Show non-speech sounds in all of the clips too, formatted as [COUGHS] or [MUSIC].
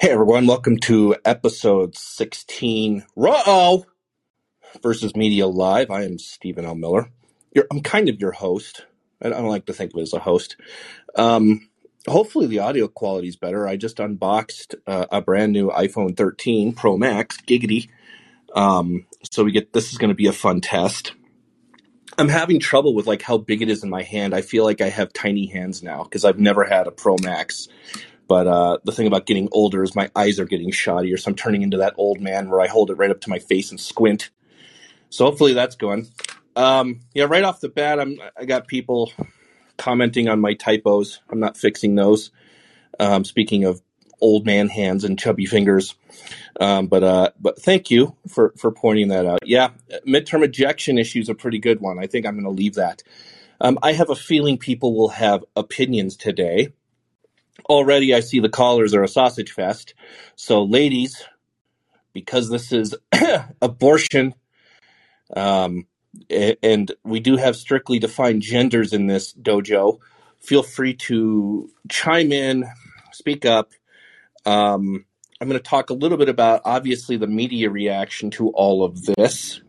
Hey everyone, welcome to episode 16 Raw versus Media Live. I am Stephen L. Miller. You're, I'm kind of your host. I don't like to think of it as a host. Um, hopefully the audio quality is better. I just unboxed uh, a brand new iPhone 13 Pro Max, giggity. Um, so we get this is going to be a fun test. I'm having trouble with like how big it is in my hand. I feel like I have tiny hands now because I've never had a Pro Max. But uh, the thing about getting older is my eyes are getting shoddy, or so I'm turning into that old man where I hold it right up to my face and squint. So hopefully that's going. Um, yeah, right off the bat, I'm I got people commenting on my typos. I'm not fixing those. Um, speaking of old man hands and chubby fingers, um, but uh, but thank you for for pointing that out. Yeah, midterm ejection issue is a pretty good one. I think I'm going to leave that. Um, I have a feeling people will have opinions today already I see the callers are a sausage fest. So, ladies, because this is [CLEARS THROAT] abortion, um, and we do have strictly defined genders in this dojo, feel free to chime in, speak up. Um, I'm going to talk a little bit about obviously the media reaction to all of this.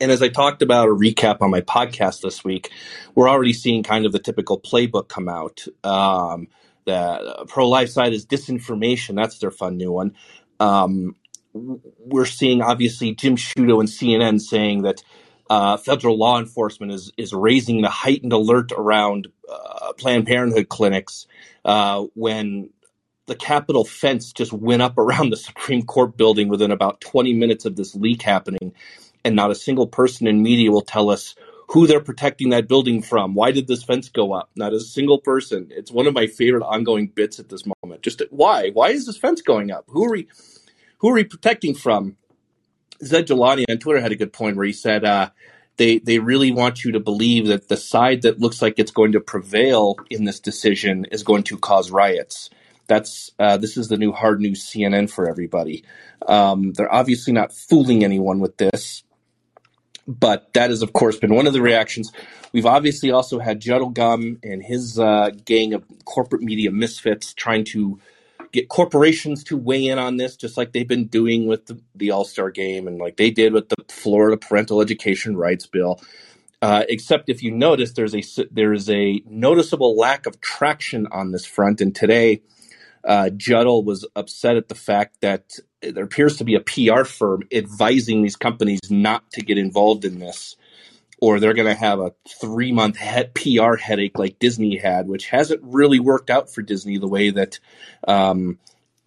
And as I talked about a recap on my podcast this week, we're already seeing kind of the typical playbook come out. Um, the uh, pro life side is disinformation. That's their fun new one. Um, we're seeing obviously Jim Sciutto and CNN saying that uh, federal law enforcement is is raising the heightened alert around uh, Planned Parenthood clinics uh, when the Capitol fence just went up [LAUGHS] around the Supreme Court building within about 20 minutes of this leak happening, and not a single person in media will tell us who they're protecting that building from. Why did this fence go up? Not a single person. It's one of my favorite ongoing bits at this moment. Just why? Why is this fence going up? Who are we? Who are we protecting from? Zaid Jilani on Twitter had a good point where he said uh, they they really want you to believe that the side that looks like it's going to prevail in this decision is going to cause riots. That's uh, this is the new hard news CNN for everybody. Um, they're obviously not fooling anyone with this. But that has, of course, been one of the reactions. We've obviously also had Judd Legum and his uh, gang of corporate media misfits trying to get corporations to weigh in on this, just like they've been doing with the, the All Star game and like they did with the Florida Parental Education Rights Bill. Uh, except if you notice, there's a there is a noticeable lack of traction on this front. And today, uh, Juddle was upset at the fact that there appears to be a PR firm advising these companies not to get involved in this, or they're going to have a three month he- PR headache like Disney had, which hasn't really worked out for Disney the way that um,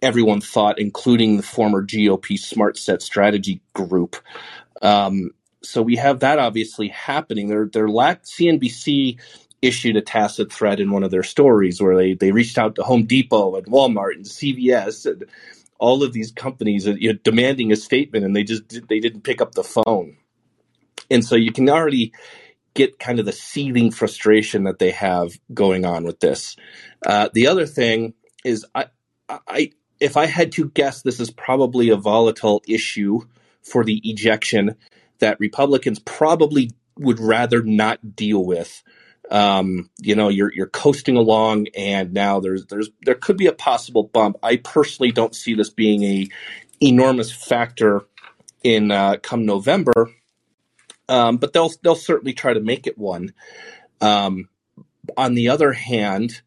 everyone thought, including the former GOP Smart Set Strategy Group. Um, so we have that obviously happening. Their their lack CNBC issued a tacit threat in one of their stories where they, they reached out to Home Depot and Walmart and CVS and all of these companies you know, demanding a statement and they just they didn't pick up the phone. And so you can already get kind of the seething frustration that they have going on with this. Uh, the other thing is I, I if I had to guess, this is probably a volatile issue for the ejection that Republicans probably would rather not deal with um, you know you're you're coasting along and now there's there's there could be a possible bump. I personally don't see this being a enormous factor in uh, come november. Um, but they'll they'll certainly try to make it one. Um, on the other hand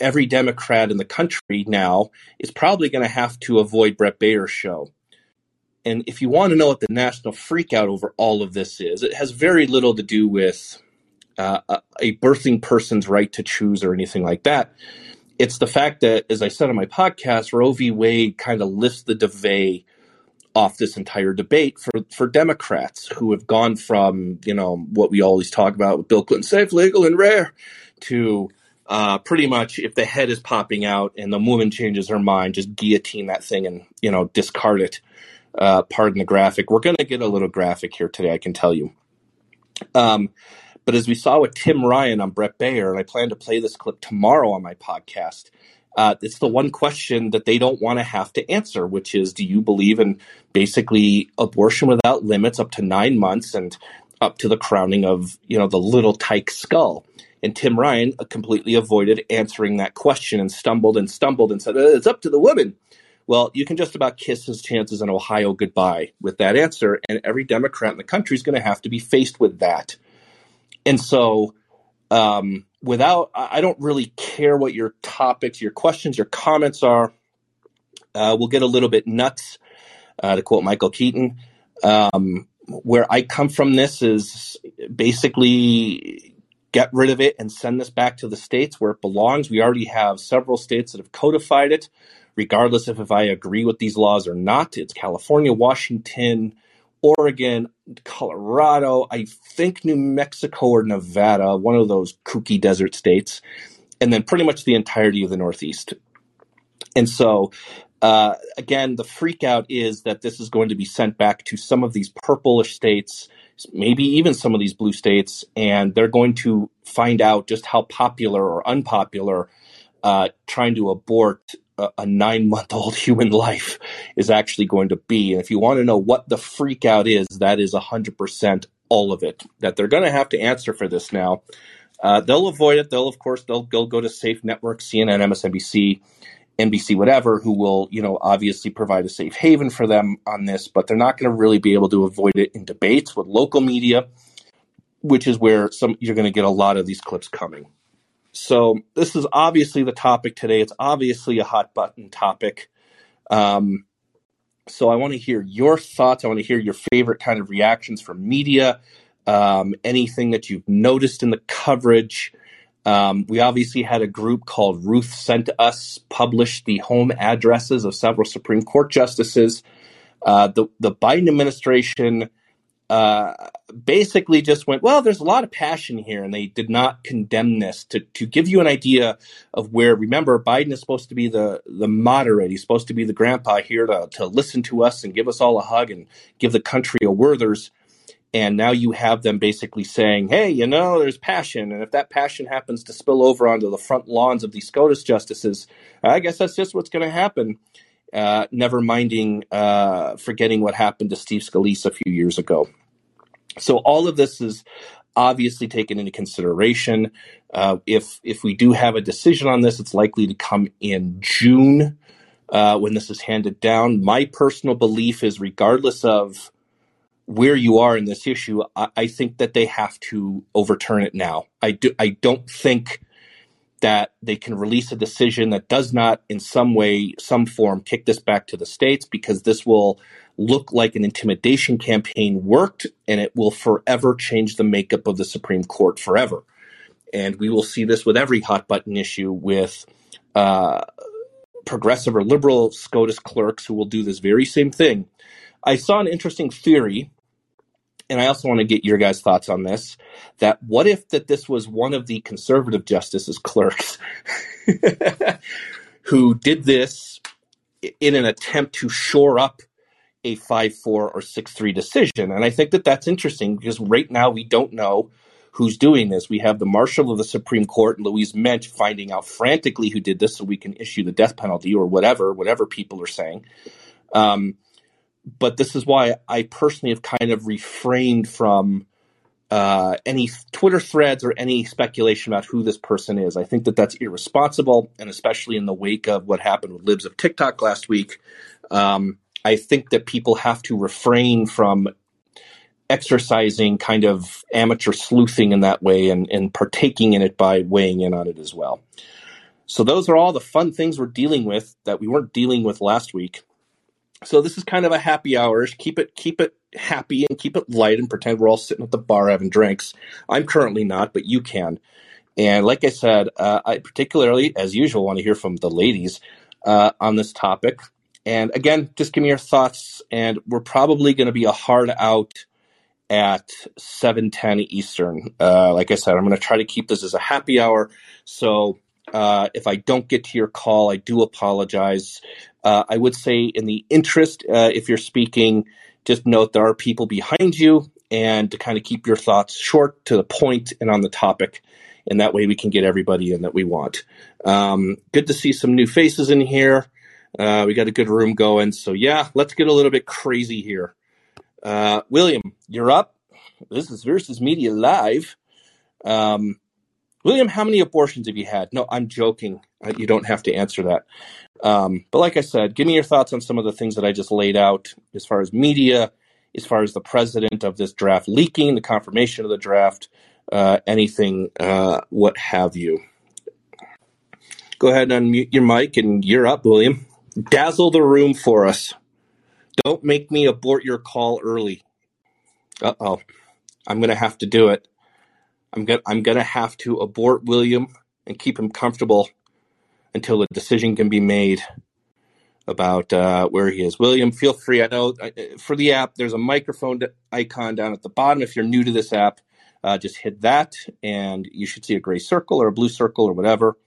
every democrat in the country now is probably going to have to avoid Bret Baier's show. And if you want to know what the national freakout over all of this is it has very little to do with uh, a birthing person's right to choose or anything like that. It's the fact that, as I said on my podcast, Roe v. Wade kind of lifts the duvet off this entire debate for, for Democrats who have gone from, you know, what we always talk about with Bill Clinton, safe, legal, and rare, to uh, pretty much if the head is popping out and the woman changes her mind, just guillotine that thing and, you know, discard it. Uh, pardon the graphic. We're going to get a little graphic here today, I can tell you. Um, but as we saw with Tim Ryan on Bret Baier, and I plan to play this clip tomorrow on my podcast, uh, it's the one question that they don't want to have to answer, which is do you believe in basically abortion without limits up to nine months and up to the crowning of, you know, the little tyke skull? And Tim Ryan completely avoided answering that question and stumbled and stumbled and said, uh, It's up to the woman. Well, you can just about kiss his chances in Ohio goodbye with that answer. And every Democrat in the country is going to have to be faced with that. And so, um, without, I don't really care what your topics, your questions, your comments are. Uh, we'll get a little bit nuts, uh, to quote Michael Keaton. Um, where I come from, this is basically get rid of it and send this back to the states where it belongs. We already have several states that have codified it, regardless of if I agree with these laws or not. It's California, Washington, Oregon, Colorado, I think New Mexico or Nevada, one of those kooky desert states, and then pretty much the entirety of the Northeast. And so, uh, again, the freak out is that this is going to be sent back to some of these purplish states maybe even some of these blue states, and they're going to find out just how popular or unpopular uh, trying to abort a, a nine month old [LAUGHS] human life is actually going to be. And if you want to know what the freak out is, that is 100% all of it. That they're going to have to answer for this now. Uh, they'll avoid it. They'll, of course, they'll, they'll go to safe networks, CNN, MSNBC, NBC, whatever, who will, you know, obviously provide a safe haven for them on this, but they're not going to really be able to avoid it in debates with local media, which is where some you're going to get a lot of these clips coming. So this is obviously the topic today. It's obviously a hot button topic. Um, so I want to hear your thoughts. I want to hear your favorite kind of reactions from media. Um, anything that you've noticed in the coverage. Um, we obviously had a group called Ruth Sent Us publish the home addresses of several Supreme Court justices. Uh, the the Biden administration uh, basically just went, well, there's a lot of passion here, and they did not condemn this. To to give you an idea of where, remember, Biden is supposed to be the the moderate. He's supposed to be the grandpa here to to listen to us and give us all a hug and give the country a Werther's and now you have them basically saying, "Hey, you know, there's passion, and if that passion happens to spill over onto the front lawns of these SCOTUS justices, I guess that's just what's going to happen." Uh, never minding uh, forgetting what happened to Steve Scalise a few years ago. So all of this is obviously taken into consideration. Uh, if if we do have a decision on this, it's likely to come in June uh, when this is handed down. My personal belief is, regardless of where you are in this issue, I, I, think that they have to overturn it now. I do. I don't think that they can release a decision that does not, in some way, some form, kick this back to the states because this will look like an intimidation campaign worked, and it will forever change the makeup of the Supreme Court forever. And we will see this with every hot button issue with. Uh, progressive or liberal SCOTUS clerks who will do this very same thing. I saw an interesting theory and I also want to get your guys' thoughts on this. That what if that this was one of the conservative justices clerks [LAUGHS] who did this in an attempt to shore up a 5-4 or 6-3 decision. And I think that that's interesting because right now we don't know who's doing this. We have the Marshal of the Supreme Court, Louise Mensch, finding out frantically who did this so we can issue the death penalty or whatever, whatever people are saying. Um, but this is why I personally have kind of refrained from uh, any Twitter threads or any speculation about who this person is. I think that that's irresponsible, and especially in the wake of what happened with Libs of TikTok last week, um, I think that people have to refrain from exercising kind of amateur sleuthing in that way and, and partaking in it by weighing in on it as well. So those are all the fun things we're dealing with that we weren't dealing with last week. So this is kind of a happy hour. Keep it keep it happy and keep it light and pretend we're all sitting at the bar having drinks. I'm currently not, but you can. And like I said, uh, I particularly, as usual, want to hear from the ladies uh, on this topic. And again, just give me your thoughts. And we're probably going to be a hard out at 7:10 Eastern. Uh, like I said, I'm going to try to keep this as a happy hour. So uh, if I don't get to your call, I do apologize. Uh, I would say, in the interest, uh, if you're speaking, just note there are people behind you and to kind of keep your thoughts short, to the point, and on the topic. And that way we can get everybody in that we want. Um, good to see some new faces in here. Uh, we got a good room going. So, yeah, let's get a little bit crazy here. Uh, William, you're up. This is Versus Media Live. Um, William, how many abortions have you had? No, I'm joking. You don't have to answer that. Um, but like I said, give me your thoughts on some of the things that I just laid out as far as media, as far as the president of this draft leaking, the confirmation of the draft, uh, anything, uh, what have you. Go ahead and unmute your mic, and you're up, William. Dazzle the room for us. Don't make me abort your call early. Uh oh. I'm going to have to do it. I'm going I'm going to have to abort William and keep him comfortable until a decision can be made about uh, where he is. William, feel free. I know uh, for the app, there's a microphone icon down at the bottom. If you're new to this app, uh, just hit that, and you should see a gray circle or a blue circle or whatever,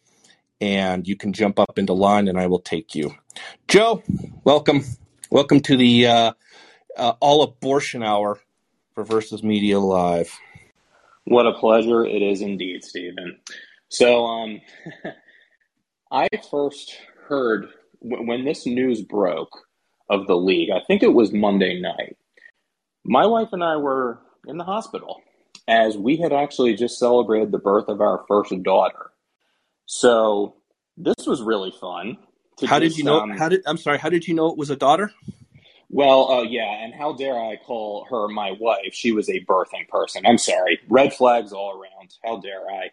and you can jump up into line, and I will take you. Joe, welcome. Welcome to the uh, uh, all abortion hour for Versus Media Live. What a pleasure it is indeed, Stephen. So, um, [LAUGHS] I first heard when this news broke of the league, I think it was Monday night. My wife and I were in the hospital as we had actually just celebrated the birth of our first daughter. So this was really fun. How just, did you know? Um, how did I'm sorry? How did you know it was a daughter? Well, uh, yeah, and how dare I call her my wife? She was a birthing person. I'm sorry. Red flags all around. How dare I?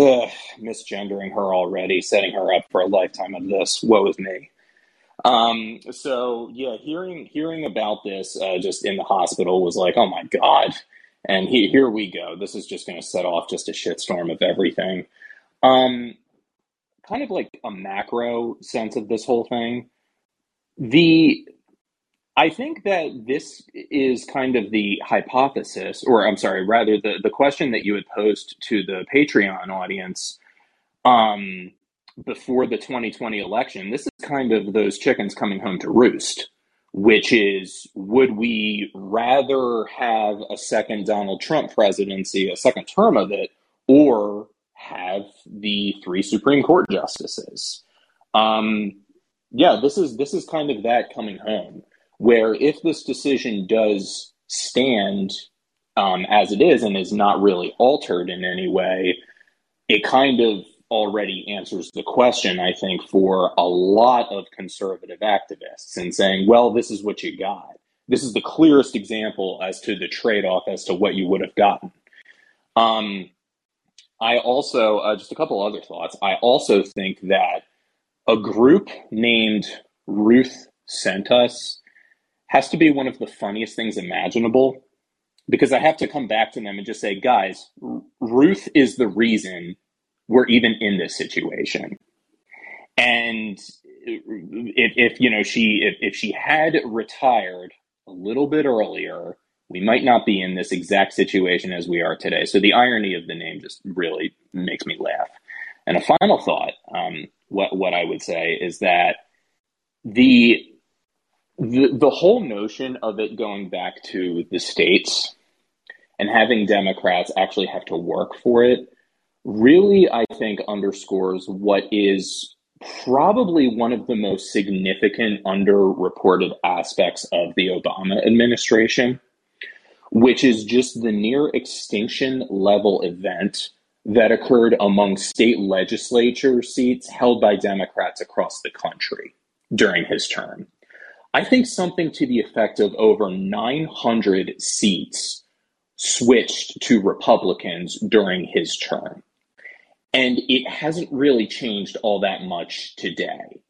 Ugh, misgendering her already, setting her up for a lifetime of this. Woe is me. Um, so yeah, hearing hearing about this uh, just in the hospital was like, oh my god. And he, here we go. This is just going to set off just a shitstorm of everything. Um, kind of like a macro sense of this whole thing. The I think that this is kind of the hypothesis, or I'm sorry, rather the, the question that you had posed to the Patreon audience um, before the 2020 election. This is kind of those chickens coming home to roost, which is would we rather have a second Donald Trump presidency, a second term of it, or have the three Supreme Court justices? Um, yeah, this is this is kind of that coming home where if this decision does stand um, as it is and is not really altered in any way, it kind of already answers the question, I think, for a lot of conservative activists in saying, well, this is what you got. This is the clearest example as to the trade off as to what you would have gotten. Um, I also, uh, just a couple other thoughts. I also think that a group named Ruth Sent Us has to be one of the funniest things imaginable because I have to come back to them and just say, guys, Ruth is the reason we're even in this situation. And if, if you know she if, if she had retired a little bit earlier, we might not be in this exact situation as we are today. So the irony of the name just really makes me laugh. And a final thought, um, what what I would say is that the the, the whole notion of it going back to the states and having Democrats actually have to work for it really, I think, underscores what is probably one of the most significant underreported aspects of the Obama administration, which is just the near extinction level event that occurred among state legislature seats held by Democrats across the country during his term. I think something to the effect of over 900 seats switched to Republicans during his term. And it hasn't really changed all that much today.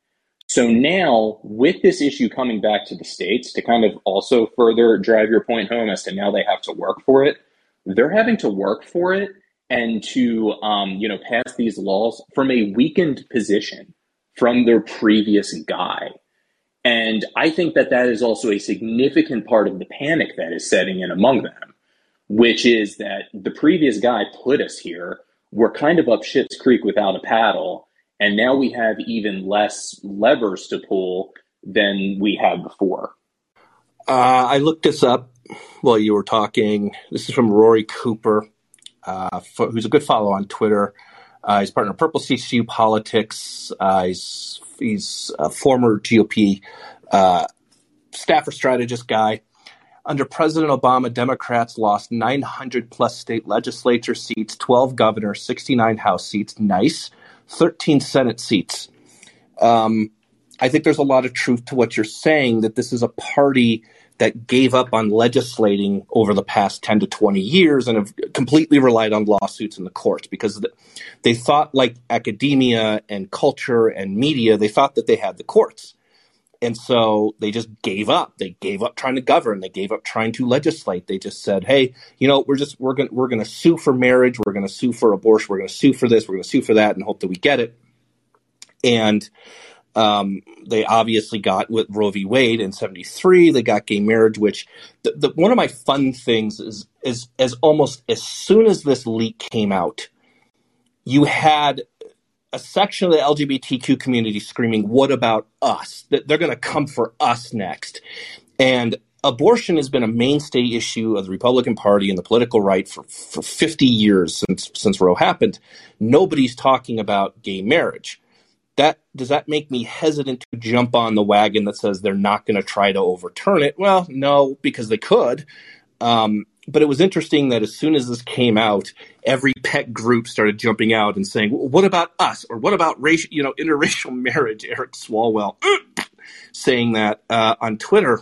So now, with this issue coming back to the states to kind of also further drive your point home as to now they have to work for it, they're having to work for it and to um, you know pass these laws from a weakened position from their previous guy. And I think that that is also a significant part of the panic that is setting in among them, which is that the previous guy put us here. We're kind of up shit's creek without a paddle. And now we have even less levers to pull than we had before. Uh, I looked this up while you were talking. This is from Rory Cooper, uh, who's a good follow on Twitter. Uh, he's partner of Purple CCU Politics. Uh, he's he's a former GOP uh, staffer strategist guy. Under President Obama, Democrats lost 900 plus state legislature seats, 12 governor, 69 House seats. Nice. 13 Senate seats. Um, I think there's a lot of truth to what you're saying that this is a party that gave up on legislating over the past 10 to 20 years and have completely relied on lawsuits in the courts because they thought, like academia and culture and media, they thought that they had the courts. And so they just gave up. They gave up trying to govern. They gave up trying to legislate. They just said, "Hey, you know, we're just we're going we're going to sue for marriage. We're going to sue for abortion. We're going to sue for this. We're going to sue for that, and hope that we get it." And um, they obviously got with Roe v. Wade in '73. They got gay marriage, which the, the, one of my fun things is is as almost as soon as this leak came out, you had a section of the LGBTQ community screaming, "What about us? That they're going to come for us next." And abortion has been a mainstay issue of the Republican Party and the political right for, for 50 years since since Roe happened. Nobody's talking about gay marriage. That does that make me hesitant to jump on the wagon that says they're not going to try to overturn it? Well, no, because they could. Um, but it was interesting that as soon as this came out, every pet group started jumping out and saying, well, "What about us?" or "What about racial, you know, interracial [LAUGHS] marriage?" Eric Swalwell [CLEARS THROAT] saying that uh, on Twitter.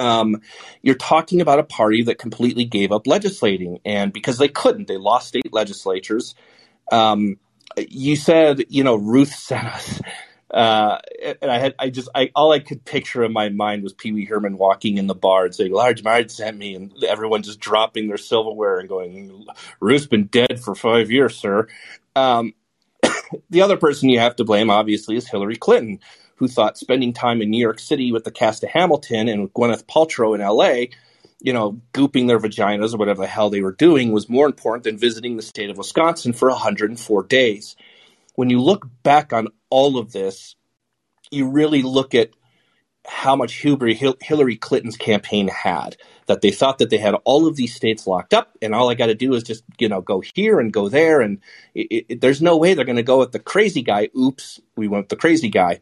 Um, you're talking about a party that completely gave up legislating, and because they couldn't, they lost state legislatures. Um, you said, you know, Ruth sent us uh, and I had, I just, I all I could picture in my mind was Pee Wee Herman walking in the bar and saying, "Large Marge sent me," and everyone just dropping their silverware and going, "Ruth's been dead for five years, sir." Um, [COUGHS] the other person you have to blame, obviously, is Hillary Clinton, who thought spending time in New York City with the cast of Hamilton and with Gwyneth Paltrow in L.A., you know, gooping their vaginas or whatever the hell they were doing, was more important than visiting the state of Wisconsin for 104 days when you look back on all of this, you really look at how much Hillary Clinton's campaign had. That they thought that they had all of these states locked up, and all I got to do is just you know go here and go there, and it, it, there's no way they're going to go with the crazy guy. Oops, we went with the crazy guy.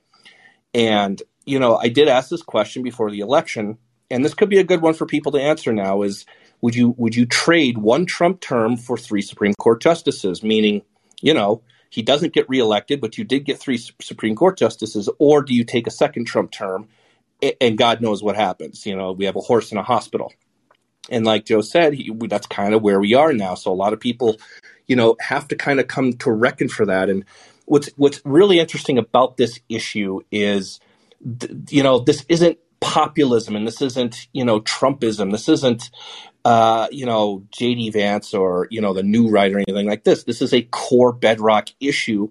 And you know, I did ask this question before the election, and this could be a good one for people to answer now: is would you would you trade one Trump term for three Supreme Court justices? Meaning, you know, he doesn't get reelected, but you did get three Supreme Court justices, or do you take a second Trump term and God knows what happens? You know, we have a horse in a hospital. And like Joe said, he, that's kind of where we are now. So a lot of people, you know, have to kind of come to reckon for that. And what's what's really interesting about this issue is, you know, this isn't populism and this isn't you know Trumpism. This isn't uh, you know J.D. Vance or you know the new right or anything like this. This is a core bedrock issue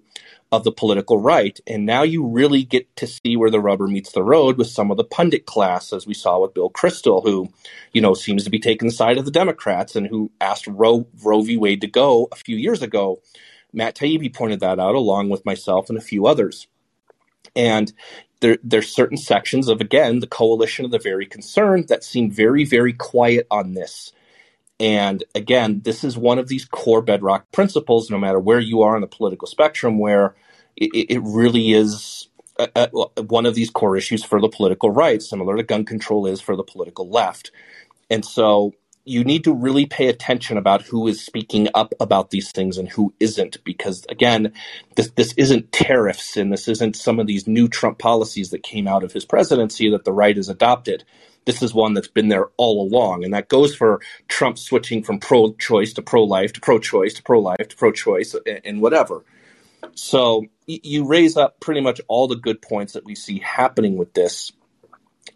of the political right, and now you really get to see where the rubber meets the road with some of the pundit class, as we saw with Bill Kristol, who you know seems to be taking the side of the Democrats and who asked Roe, Roe v. Wade to go a few years ago. Matt Taibbi pointed that out along with myself and a few others. And there, there's certain sections of again the coalition of the very concerned that seem very very quiet on this. And again this is one of these core bedrock principles no matter where you are on the political spectrum where it, it really is uh, uh, a, a, one of these core issues for the political right similar to gun control is for the political left. And so you need to really pay attention about who is speaking up about these things and who isn't because again this this isn't tariffs and this isn't some of these new Trump policies that came out of his presidency that the right has adopted. This is one that's been there all along and that goes for Trump switching from pro choice to pro life to pro choice to pro life to pro choice and whatever. So you raise up pretty much all the good points that we see happening with this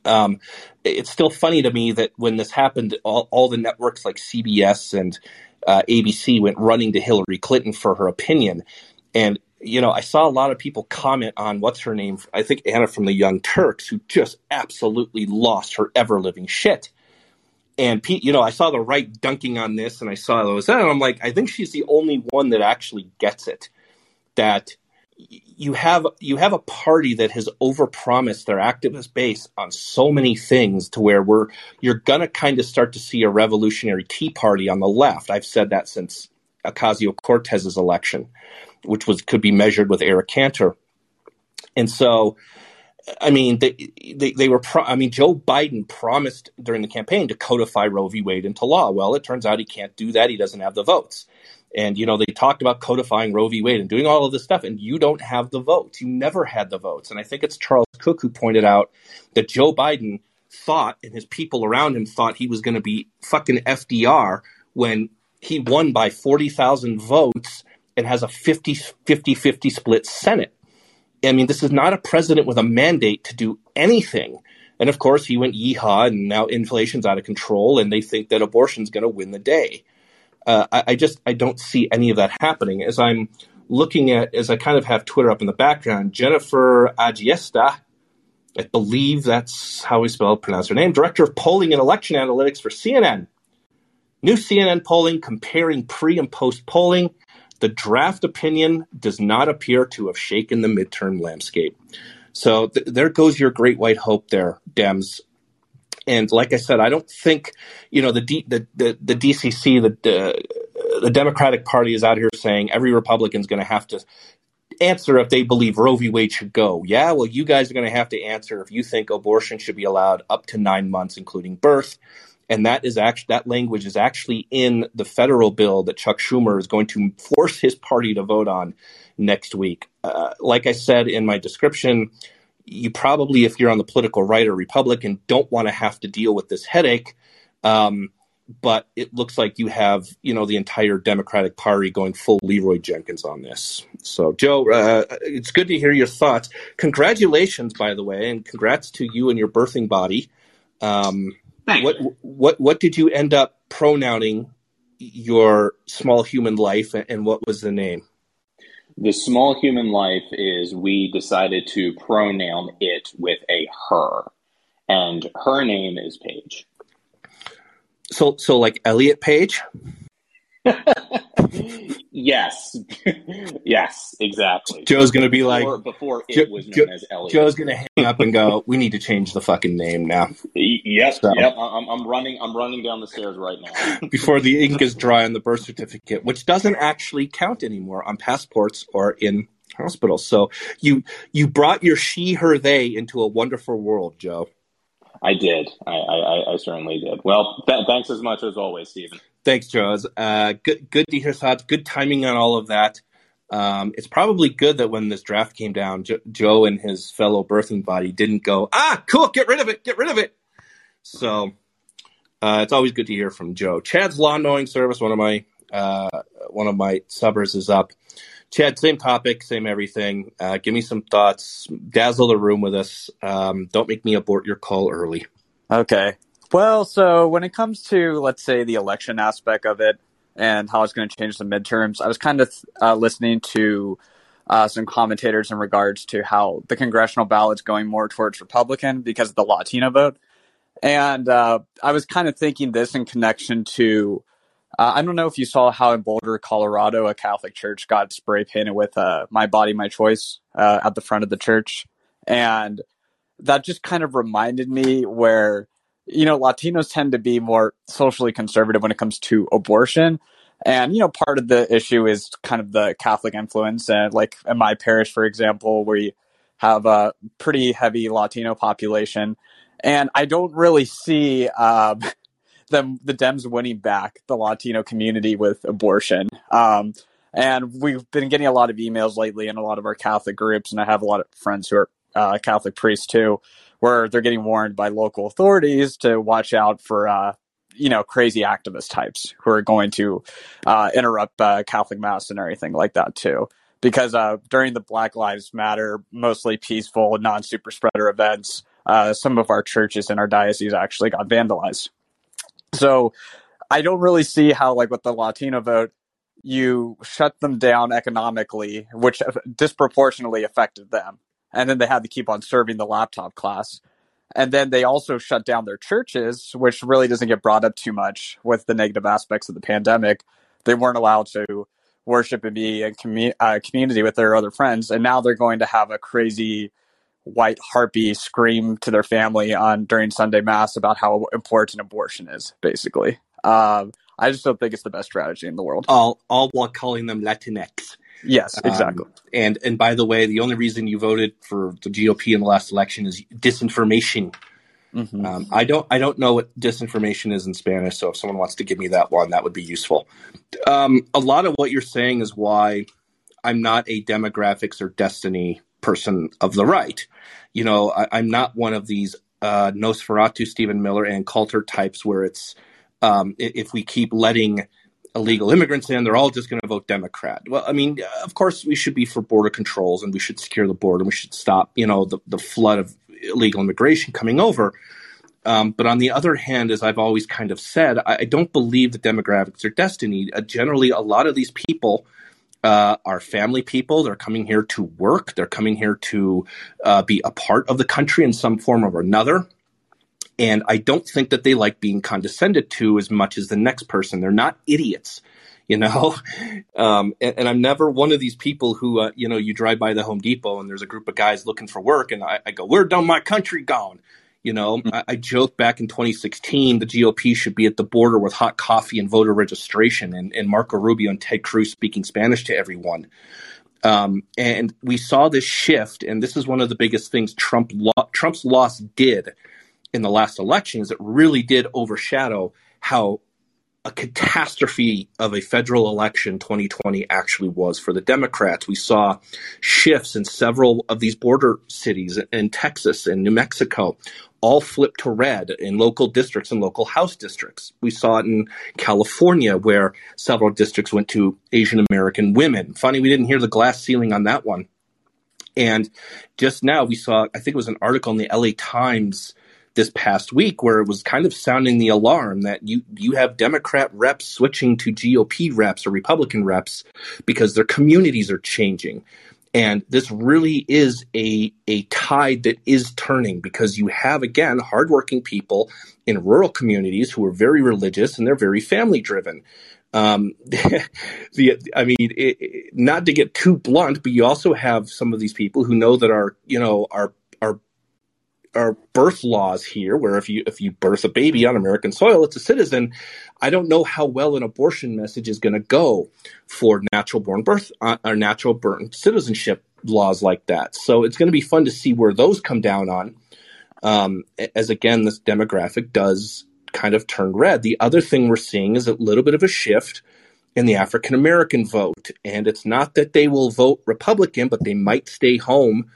um, it's still funny to me that when this happened, all, all the networks like CBS and uh, ABC went running to Hillary Clinton for her opinion. And, you know, I saw a lot of people comment on what's her name? I think Anna from the Young Turks, who just absolutely lost her ever living shit. And Pete, you know, I saw the right dunking on this, and I saw those, and I'm like, I think she's the only one that actually gets it. That you have you have a party that has overpromised their activist base on so many things to where we're you're gonna kind of start to see a revolutionary tea party on the left. I've said that since Ocasio Cortez's election, which was could be measured with Eric Cantor. And so I mean, they, they, they were, pro- I mean, Joe Biden promised during the campaign to codify Roe v. Wade into law. Well, it turns out he can't do that. He doesn't have the votes. And, you know, they talked about codifying Roe v. Wade and doing all of this stuff, and you don't have the votes. You never had the votes. And I think it's Charles Cooke who pointed out that Joe Biden thought, and his people around him thought he was going to be fucking FDR when he won by 40,000 votes and has a 50 50 50 split Senate. I mean, this is not a president with a mandate to do anything. And of course, he went yeehaw, and now inflation's out of control, and they think that abortion's going to win the day. Uh, I, I, just I don't see any of that happening. As I'm looking at, as I kind of have Twitter up in the background, Jennifer Agiesta, I believe that's how we spell pronounce her name, director of polling and election analytics for CNN. New CNN polling comparing pre and post polling the draft opinion does not appear to have shaken the midterm landscape. So th- there goes your great white hope there, Dems. And like I said, I don't think you know the D, the, the, the DCC, the, the the Democratic Party is out here saying every Republican is going to have to answer if they believe Roe v. Wade should go. Yeah, well, you guys are going to have to answer if you think abortion should be allowed up to nine months, including birth and that is actually that language is actually in the federal bill that Chuck Schumer is going to force his party to vote on next week. Uh, like I said in my description, you probably, if you're on the political right or Republican, don't want to have to deal with this headache. Um, but it looks like you have, you know, the entire Democratic Party going full Leeroy Jenkins on this. So, Joe, uh, it's good to hear your thoughts. Congratulations, by the way, and congrats to you and your birthing body. Um. What what what did you end up pronouncing your small human life, and what was the name? The small human life is we decided to pronoun it with a her, and her name is Paige. So so like Elliot Page. [LAUGHS] yes, [LAUGHS] yes, exactly. Joe's gonna be like before, before it was known Jo- as Elliot. Joe's gonna hang up and go. We need to change the fucking name now Yes, Yep, So- yep. I'm, I'm running. I'm running down the stairs right now. [LAUGHS] before the ink is dry on the birth certificate, which doesn't actually count anymore on passports or in hospitals. So you you brought your she her they into a wonderful world, Joe. I did. I, I, I- I certainly did. Well, th- thanks as much as always, Stephen. Thanks, Joe. Uh, good, good to hear thoughts. Good timing on all of that. Um, it's probably good that when this draft came down, jo- Joe and his fellow birthing body didn't go, ah, cool, get rid of it, get rid of it. So uh, it's always good to hear from Joe. Chad's lawn mowing service, one of my uh, one of my subbers is up. Chad, same topic, same everything. Uh, give me some thoughts. Dazzle the room with us. Um, don't make me abort your call early. Okay. Well, so when it comes to, let's say, the election aspect of it and how it's going to change the midterms, I was kind of uh, listening to uh, some commentators in regards to how the congressional ballot's going more towards Republican because of the Latino vote. And uh, I was kind of thinking this in connection to, uh, I don't know if you saw how in Boulder, Colorado, a Catholic church got spray painted with uh, My Body, My Choice uh, at the front of the church. And that just kind of reminded me where you know latinos tend to be more socially conservative when it comes to abortion. And you know part of the issue is kind of the catholic influence. And like in my parish for example we have a pretty heavy latino population. And i don't really see um, [LAUGHS] them the dems winning back the latino community with abortion. Um, and we've been getting a lot of emails lately in a lot of our catholic groups and i have a lot of friends who are uh, catholic priests too where they're getting warned by local authorities to watch out for uh, you know crazy activist types who are going to uh, interrupt uh, Catholic mass and everything like that too. Because uh, during the Black Lives Matter, mostly peaceful, non super spreader events, uh, some of our churches in our diocese actually got vandalized. So I don't really see how, like with the Latino vote, you shut them down economically, which disproportionately affected them and then they had to keep on serving the laptop class. And then they also shut down their churches, which really doesn't get brought up too much with the negative aspects of the pandemic. They weren't allowed to worship and be in commu- uh, community with their other friends, and now they're going to have a crazy white harpy scream to their family on during Sunday mass about how important abortion is. Basically, um, I just don't think it's the best strategy in the world. All all while calling them Latinx. Yes, exactly. Um, and and by the way, the only reason you voted for the GOP in the last election is disinformation. Mhm. Um, I don't I don't know what disinformation is in Spanish, so if someone wants to give me that one, that would be useful. Um, a lot of what you're saying is why I'm not a demographics or destiny person of the right. You know, I, I'm not one of these uh, Nosferatu, Stephen Miller, and Coulter types where it's um, if we keep letting illegal immigrants in, they're all just going to vote Democrat. Well, I mean, of course, we should be for border controls and we should secure the border and we should stop, you know, the, the flood of illegal immigration coming over. Um, but on the other hand, as I've always kind of said, I, I don't believe that demographics are destiny. Uh, generally, a lot of these people uh, are family people. They're coming here to work. They're coming here to uh, be a part of the country in some form or another. And I don't think that they like being condescended to as much as the next person. They're not idiots, you know. [LAUGHS] Um, and, and I'm never one of these people who, uh, you know, you drive by the Home Depot and there's a group of guys looking for work, and I, I go, "Where done my country gone?" You know, I, I joked back in 2016 the GOP should be at the border with hot coffee and voter registration, and, and Marco Rubio and Ted Cruz speaking Spanish to everyone. Um, and we saw this shift, and this is one of the biggest things Trump lo- Trump's loss did in the last election is it really did overshadow how a catastrophe of a federal election 2020 actually was for the Democrats. We saw shifts in several of these border cities in Texas and New Mexico all flip to red in local districts and local house districts. We saw it in California where several districts went to Asian American women. Funny, we didn't hear the glass ceiling on that one. And just now we saw, I think it was an article in the LA Times this past week where it was kind of sounding the alarm that you you have Democrat reps switching to GOP reps or Republican reps because their communities are changing. And this really is a a tide that is turning because you have again hardworking people in rural communities who are very religious and they're very family driven. Um, [LAUGHS] the I mean, it, it, not to get too blunt, but you also have some of these people who know that our you know our our our birth laws here, where if you if you birth a baby on American soil, it's a citizen. I don't know how well an abortion message is going to go for natural born birth uh, or natural born citizenship laws like that. So it's going to be fun to see where those come down on. Um, as again, this demographic does kind of turn red. The other thing we're seeing is a little bit of a shift in the African American vote, and it's not that they will vote Republican, but they might stay home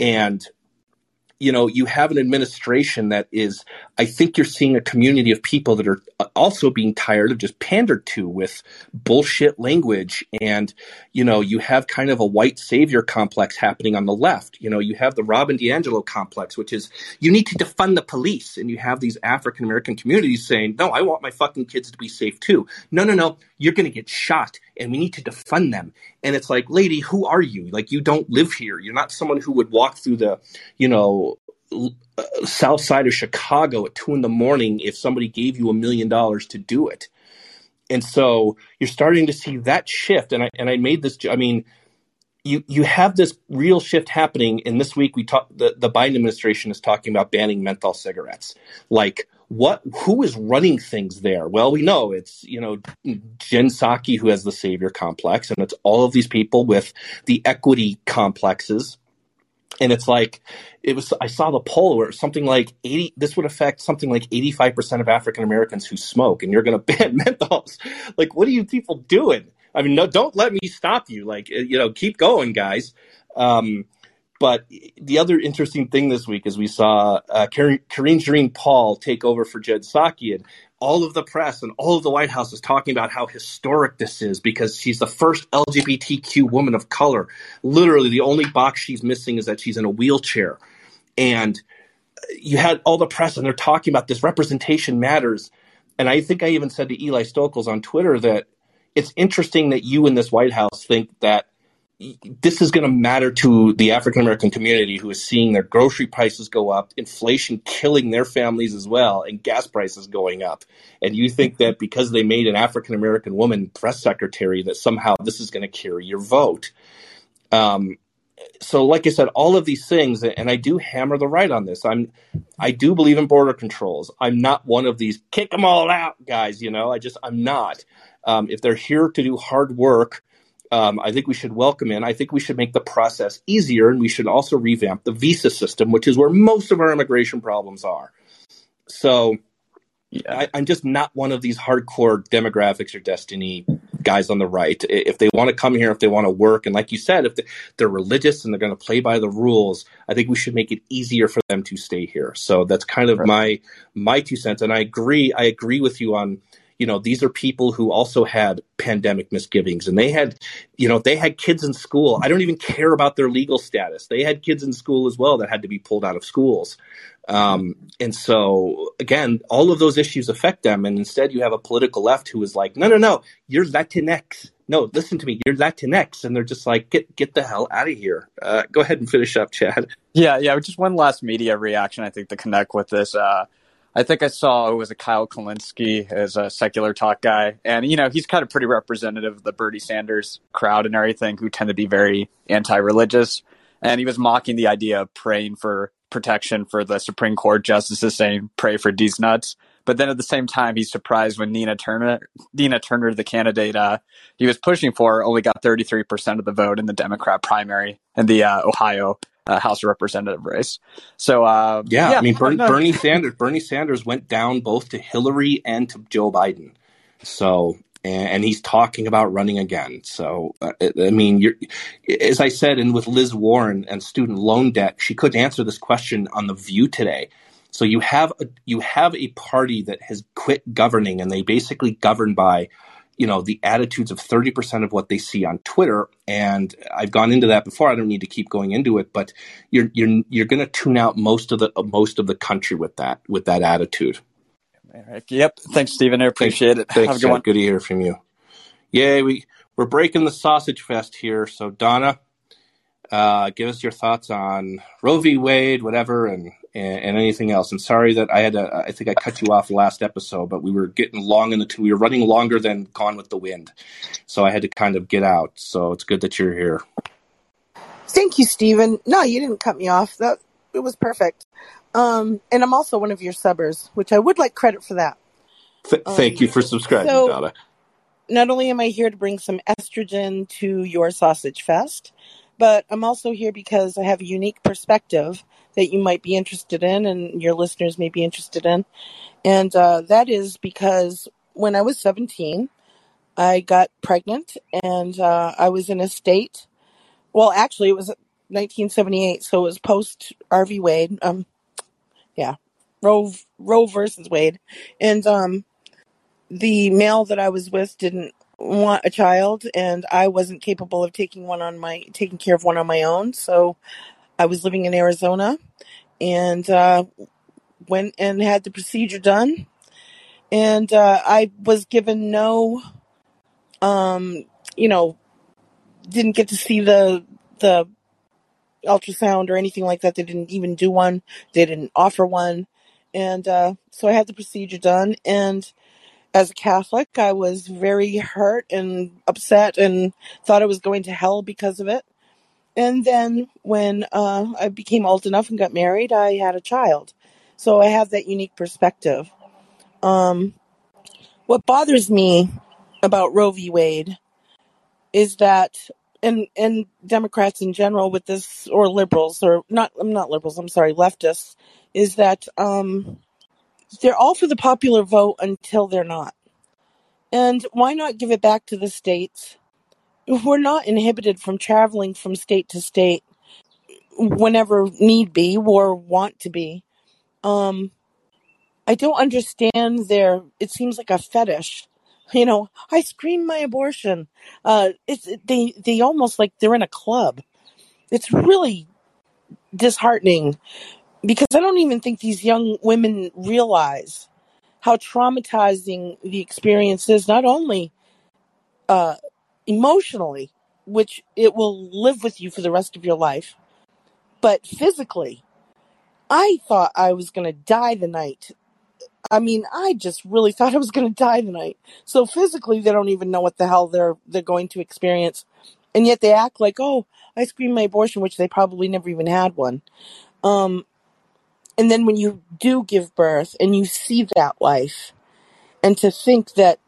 and you know, you have an administration that is, I think you're seeing a community of people that are also being tired of just pandered to with bullshit language. And, you know, you have kind of a white savior complex happening on the left. You know, you have the Robin DiAngelo complex, which is you need to defund the police. And you have these African American communities saying, no, I want my fucking kids to be safe too. No, no, no, you're going to get shot and we need to defund them. And it's like, lady, who are you? Like, you don't live here. You're not someone who would walk through the, you know, uh, south side of Chicago at two in the morning if somebody gave you a million dollars to do it. And so you're starting to see that shift. And I and I made this. I mean, you you have this real shift happening. And this week we talk. The the Biden administration is talking about banning menthol cigarettes. Like what? Who is running things there? Well, we know it's you know Jen Psaki who has the savior complex, and it's all of these people with the equity complexes and it's like it was i saw the poll where something like 80 this would affect something like 85% of african americans who smoke and you're going to ban [LAUGHS] menthols like what are you people doing i mean no don't let me stop you like you know keep going guys um, but the other interesting thing this week is we saw uh, Karine Jean Paul take over for Jen Psaki, and all of the press and all of the White House is talking about how historic this is because she's the first LGBTQ woman of color. Literally, the only box she's missing is that she's in a wheelchair. And you had all the press, and they're talking about this representation matters. And I think I even said to Eli Stokols on Twitter that it's interesting that you in this White House think that this is going to matter to the African American community who is seeing their grocery prices go up, inflation killing their families as well, and gas prices going up. And you think that because they made an African American woman press secretary, that somehow this is going to carry your vote. Um, so, like I said, all of these things, and I do hammer the right on this. I'm, I do believe in border controls. I'm not one of these kick them all out guys. You know, I just I'm not. Um, if they're here to do hard work Um, I think we should welcome in. I think we should make the process easier, and we should also revamp the visa system, which is where most of our immigration problems are. So yeah. I, am just not one of these hardcore demographics or destiny guys on the right. If they want to come here, if they want to work, and like you said, if they're religious and they're going to play by the rules, I think we should make it easier for them to stay here. So that's kind of right. my my two cents. And I agree. I agree with you on you know these are people who also had pandemic misgivings and they had you know they had kids in school i don't even care about their legal status they had kids in school as well that had to be pulled out of schools um, and so again, all of those issues affect them. And instead you have a political left who is like, no, no, no, you're Latinx. No, listen to me, you're Latinx. And they're just like, get, get the hell out of here. Uh, go ahead and finish up, Chad. Yeah. Yeah. Just one last media reaction, I think, to connect with this. Uh, I think I saw it was a Kyle Kulinski as a secular talk guy. And, you know, he's kind of pretty representative of the Bernie Sanders crowd and everything who tend to be very anti religious. And he was mocking the idea of praying for protection for the Supreme Court justices saying pray for these nuts. But then at the same time, he's surprised when Nina Turner, Nina Turner, the candidate uh, he was pushing for, only got 33% of the vote in the Democrat primary in the uh, Ohio uh, House of Representative race. So uh, yeah, yeah, I mean Bernie, Bernie Sanders, Bernie Sanders went down both to Hillary and to Joe Biden. So and, he's talking about running again. So, uh, I mean, as I said, and with Liz Warren and student loan debt, she couldn't answer this question on the View today. So you have a, you have a party that has quit governing, and they basically govern by, you know, the attitudes of thirty percent of what they see on Twitter. And I've gone into that before. I don't need to keep going into it, but you're you're you're going to tune out most of the most of the country with that with that attitude. Yep. Thanks, Stephen. I appreciate thanks, it. Thanks, Have a good one. Good to hear from you. Yay, we we're breaking the sausage fest here. So Donna, uh, give us your thoughts on Roe v. Wade, whatever, and, and, and anything else. I'm sorry that I had to. I think I cut you off last episode, but we were getting long in the we were running longer than Gone with the Wind, so I had to kind of get out. So it's good that you're here. Thank you, Stephen. No, you didn't cut me off. That it was perfect. Um, and I'm also one of your subbers, which I would like credit for that. Th- thank um, you for subscribing, so, Donna. Not only am I here to bring some estrogen to your sausage fest, but I'm also here because I have a unique perspective that you might be interested in and your listeners may be interested in. And uh, that is because when I was 17, I got pregnant and uh, I was in a state. Well, actually, it was 1978, so it was post RV. Wade. Um, yeah, Roe Roe versus Wade, and um, the male that I was with didn't want a child, and I wasn't capable of taking one on my taking care of one on my own. So I was living in Arizona, and uh, went and had the procedure done, and uh, I was given no, um, you know, didn't get to see the the ultrasound or anything like that. They didn't even do one. They didn't offer one. And uh, so I had the procedure done. And as a Catholic, I was very hurt and upset and thought I was going to hell because of it. And then when uh, I became old enough and got married, I had a child. So I have that unique perspective. Um, what bothers me about Roe v. Wade is that and and Democrats in general with this or liberals or not I'm not liberals, I'm sorry, leftists, is that um they're all for the popular vote until they're not. And why not give it back to the states? We're not inhibited from traveling from state to state whenever need be or want to be. Um I don't understand their it seems like a fetish you know, I scream my abortion. Uh, it's they they almost like they're in a club. It's really disheartening because I don't even think these young women realize how traumatizing the experience is. Not only uh, emotionally, which it will live with you for the rest of your life, but physically. I thought I was going to die the night I mean, I just really [LAUGHS] thought I was going to die the night. So physically, they don't even know what the hell they're they're going to experience, and yet they act like, "Oh, I screamed my abortion," which they probably never even had one. Um, and then when you do give birth and you see that life, and to think that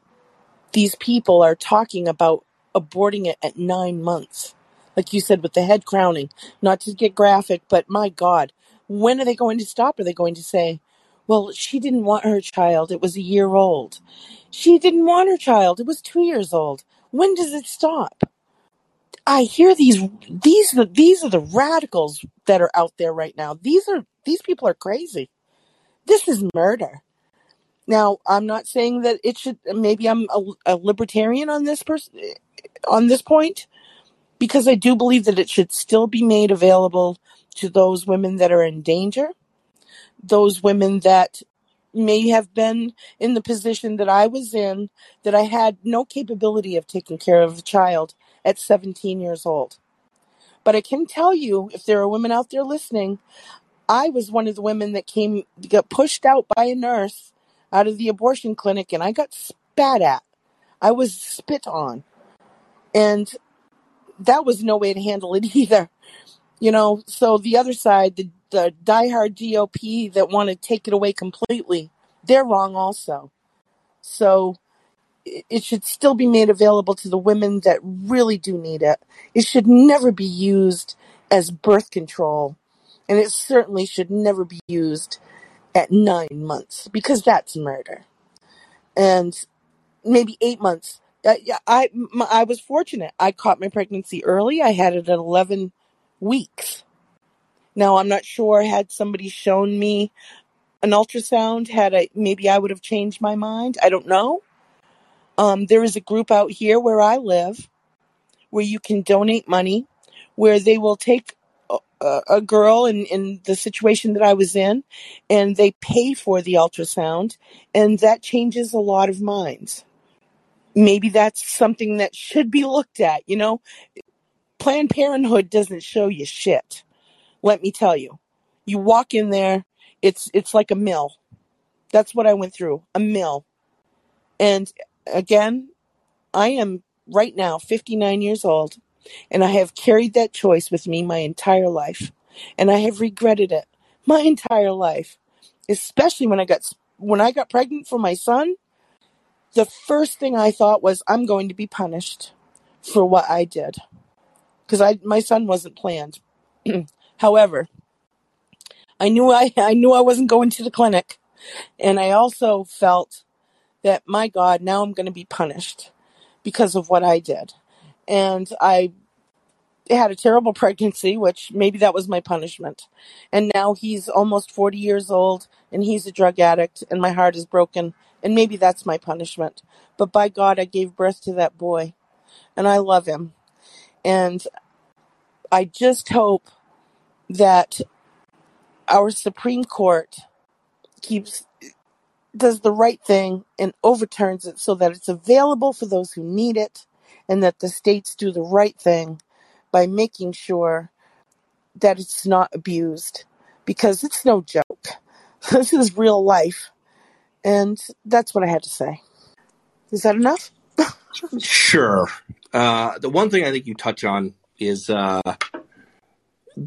these people are talking about aborting it at nine months. Like you said, with the head crowning, not to get graphic, but my God, when are they going to stop? Are they going to say, well, she didn't want her child. It was a year old. She didn't want her child. It was two years old. When does it stop? I hear these these these are the radicals that are out there right now. These are these people are crazy. This is murder. Now, I'm not saying that it should. Maybe I'm a, a libertarian on this person on this point because I do believe that it should still be made available to those women that are in danger, those women that may have been in the position that I was in, that I had no capability of taking care of a child at 17 years old. But I can tell you, if there are women out there listening, I was one of the women that came, got pushed out by a nurse out of the abortion clinic and I got spat at. I was spit on. And that was no way to handle it [LAUGHS] either. You know, so the other side, the, the diehard GOP that want to take it away completely, they're wrong also. So it it should still be made available to the women that really do need it. It should never be used as birth control. And it certainly should never be used at nine months because that's murder. And maybe eight months. Uh, yeah, I m- I was fortunate. I caught my pregnancy early. I had it at eleven weeks. Now I'm not sure. Had somebody shown me an ultrasound, had I maybe I would have changed my mind. I don't know. Um, there is a group out here where I live where you can donate money, where they will take a, girl in, in the situation that I was in, and they pay for the ultrasound, and that changes a lot of minds. Maybe that's something that should be looked at. You know, Planned Parenthood doesn't show you shit. Let me tell you. You walk in there, it's it's like a mill. That's what I went through, a mill. And again, I am right now 59 years old, and I have carried that choice with me my entire life, and I have regretted it my [LAUGHS] entire life. Especially when I got when I got pregnant for my son, the first thing I thought was I'm going to be punished for what I did because I my son wasn't planned. [CLEARS THROAT] However, I knew I [LAUGHS] I knew I wasn't going to the clinic, and I also felt that my God, now I'm going to be punished because of what I did. And I had a terrible [LAUGHS] pregnancy, which maybe that was my punishment. And now he's almost 40 years old and he's a drug addict and my heart is broken. And maybe that's my punishment. But by God, I gave birth to that boy and I love him. And I just hope that our Supreme Court keeps does the right thing and overturns it so that it's available for those who need it and that the states do the right thing by making sure that it's not abused because it's no joke. [LAUGHS] This is real life. And that's what I had to say. Is that enough? Sure. Uh, the one thing I think you touch on is uh,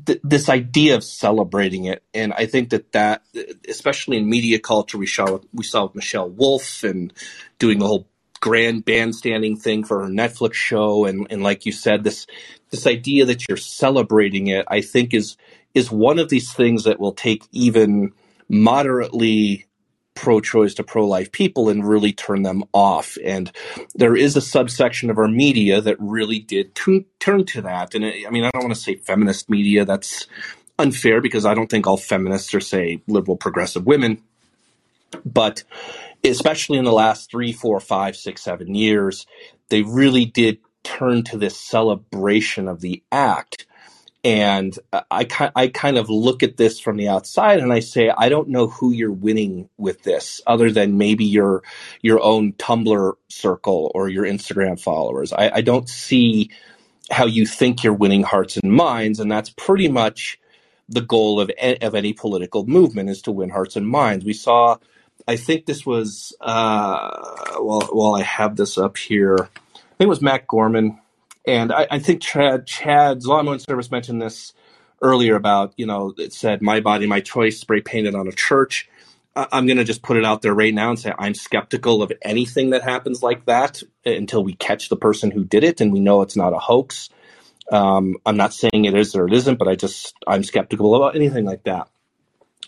th- this idea of celebrating it, and I think that that, especially in media culture, we saw we saw Michelle Wolf and doing the whole grand bandstanding thing for her Netflix show, and and like you said, this this idea that you're celebrating it, I think is is one of these things that will take even moderately pro-choice to pro-life people and really turn them off. And there is a subsection of our media that really did tu- turn to that. And i I mean i don't want to say feminist media that's unfair because i don't think all feminists are say liberal progressive women. But especially in the last three four five six seven years they really did turn to this celebration of the act and I, I kind of look at this from the outside and I say, I don't know who you're winning with this other than maybe your, your own Tumblr circle or your Instagram followers. I, I don't see how you think you're winning hearts and minds. And that's pretty much the goal of, of any political movement is to win hearts and minds. We saw, I think this was, uh, well, while I have this up here, I think it was Matt Gorman and I, I think Chad, Chad's law and service mentioned this earlier about, you know, it said my body, my choice, spray painted on a church. I'm going to just put it out there right now and say I'm skeptical of anything that happens like that until we catch the person who did it and we know it's not a hoax. Um, I'm not saying it is or it isn't, but I just I'm skeptical about anything like that.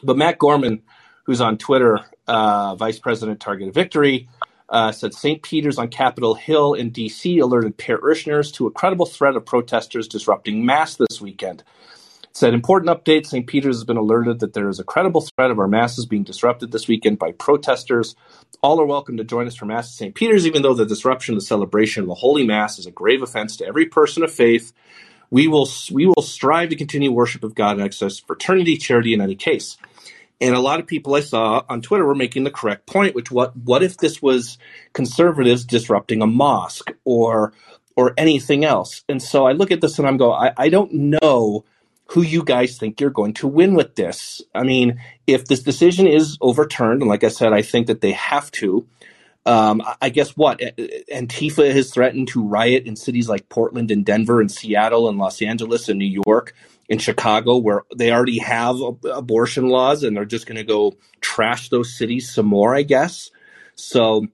But Matt Gorman, who's on Twitter, uh, Vice President Targeted Victory, uh, said St. Peter's on Capitol Hill in D.C. alerted parishioners to a credible threat of protesters disrupting Mass this weekend. It said important update St. Peter's has been alerted that there is a credible threat of our Masses being disrupted this weekend by protesters. All are welcome to join us for Mass at St. Peter's, even though the disruption of the celebration of the Holy Mass is a grave offense to every person of faith. We will, we will strive to continue worship of God and exercise fraternity, charity in any case. And a lot of people I saw on Twitter were making the correct point, which what what if this was conservatives disrupting a mosque or or anything else? And so I look at this and I'm go, I, I don't know who you guys think you're going to win with this. I mean, if this decision is overturned, and like I said, I think that they have to, um, I guess what Antifa has threatened to riot in cities like Portland and Denver and Seattle and Los Angeles and New York in Chicago, where they already have abortion laws, and they're just going to go trash those cities some more, I guess. So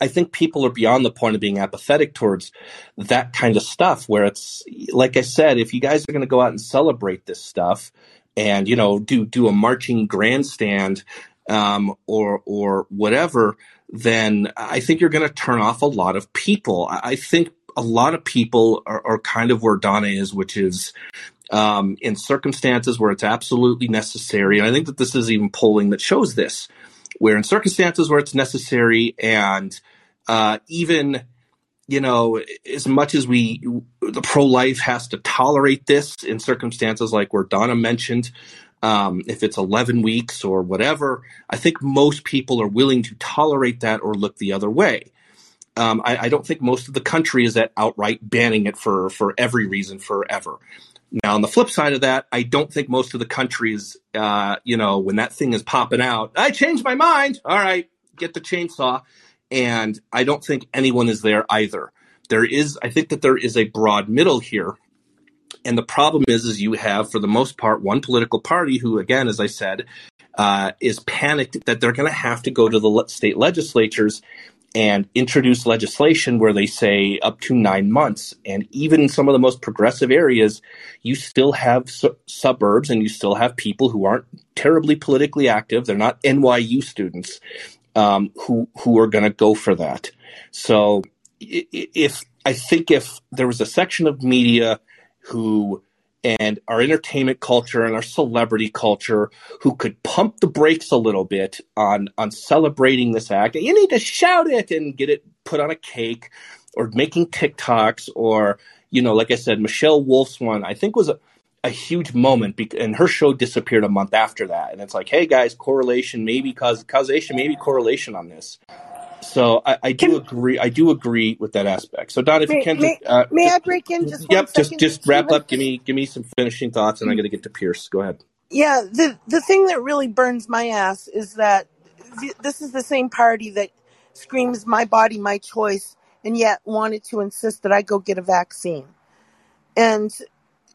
I think people are beyond the point of being apathetic towards that kind of stuff. Where it's like I said, if you guys are going to go out and celebrate this stuff, and you know do do a marching grandstand um, or or whatever, then I think you're going to turn off a lot of people. I think a lot of people are, are kind of where Donna is, which is um, in circumstances where it's absolutely necessary. And I think that this is even polling that shows this, where in circumstances where it's necessary and uh, even you know, as much as we, the pro life has to tolerate this in circumstances like where Donna mentioned, um, if it's 11 weeks or whatever, I think most people are willing to tolerate that or look the other way. Um, I, I, don't think most of the country is at outright banning it for, for every reason forever. Now, on the flip side of that, I don't think most of the countries, uh, you know, when that thing is popping out, I changed my mind. All right, get the chainsaw. And I don't think anyone is there either. There is, I think that there is a broad middle here. And the problem is, is you have, for the most part, one political party who, again, as I said, uh, is panicked that they're going to have to go to the state legislatures and introduce legislation where they say up to nine months. And even in some of the most progressive areas, you still have su- suburbs and you still have people who aren't terribly politically active. They're not NYU students um, who who are going to go for that. So if I think if there was a section of media who and our entertainment culture and our celebrity culture who could pump the brakes a little bit on on celebrating this act. You need to shout it and get it put on a cake or making TikToks or you know, like I said, Michelle Wolf's one I think was a, a huge moment and her show disappeared a month after that and it's like hey guys correlation maybe cause causation maybe correlation on this so I, I do can, agree. I do agree with that aspect. So Don, if may, you can, may, uh, may I break in just? Yep, just just wrap up. Give me give me some finishing thoughts, and I'm going to get to Pierce. Go ahead. Yeah, the the thing that really burns my ass is that th- this is the same party that screams "My body, my choice," and yet wanted to insist that I go get a vaccine. And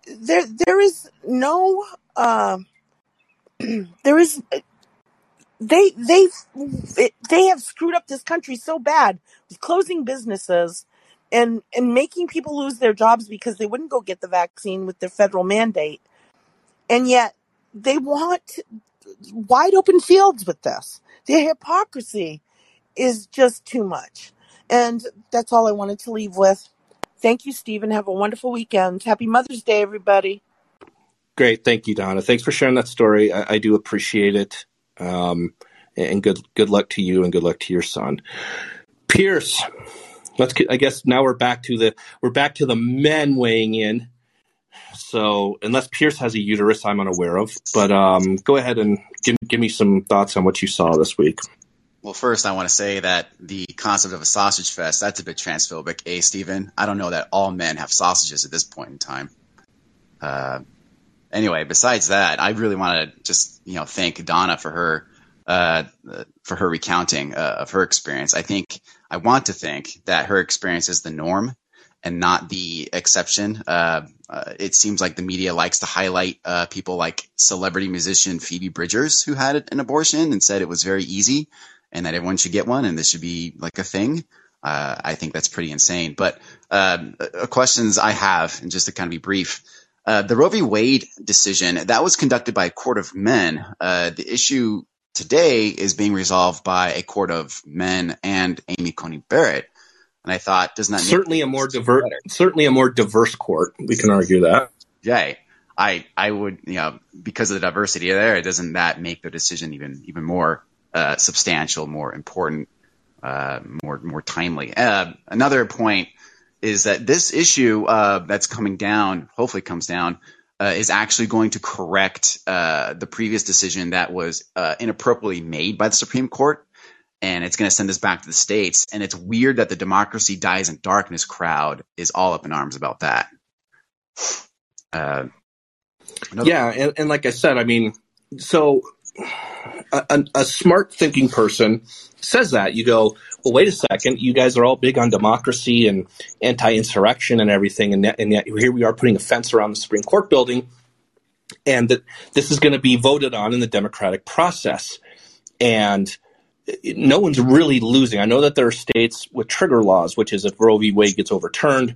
there there is no. Uh, [CLEARS THROAT] there is they they they have screwed up this country so bad with closing businesses and and making people lose their jobs because they wouldn't go get the vaccine with their federal mandate. And yet they want wide open fields with this. The hypocrisy is just too much. And that's all i wanted to leave with. Thank you stephen. Have a wonderful weekend. Happy mother's day everybody. Great. Thank you donna. Thanks for sharing that story. I, I do appreciate it um, and good good luck to you and good luck to your son. Pierce, let's I guess now we're back to the we're back to the men weighing in. So unless Pierce has a uterus, I'm unaware of. But um, go ahead and give give me some thoughts on what you saw this week. Well, first, I want to say that the concept of a sausage fest, that's a bit transphobic, eh, Stephen? I don't know that all men have sausages at this point in time. Uh, anyway, besides that, I really want to just you know thank Donna for her uh, for her recounting uh, of her experience. I think I want to think that her experience is the norm and not the exception. Uh, uh, it seems like the media likes to highlight uh, people like celebrity musician Phoebe Bridgers, who had an abortion and said it was very easy and that everyone should get one and this should be like a thing. Uh, I think that's pretty insane. But um, questions I have, and just to kind of be brief, uh, the Roe v. Wade decision that was conducted by a court of men. Uh, the issue today is being resolved by a court of men and Amy Coney Barrett. And I thought, doesn't that certainly a more diverse, certainly a more diverse court? We can argue that. Yeah, I I would you know because of the diversity there, doesn't that make the decision even even more uh, substantial, more important, uh, more more timely? Uh, another point is that this issue uh, that's coming down, hopefully comes down, uh, is actually going to correct uh, the previous decision that was inappropriately made by the Supreme Court and it's going to send us back to the states. And it's weird that the democracy dies in darkness crowd is all up in arms about that. Uh, yeah, and, and, like I said, I mean, so a, a, smart thinking person says that you go, well, wait a second, you guys are all big on democracy and anti-insurrection and everything, and, and yet here we are putting a fence around the Supreme Court building, and that this is going to be voted on in the democratic process, and no one's really losing. I know that there are states with trigger laws, which is if Roe v. Wade gets overturned,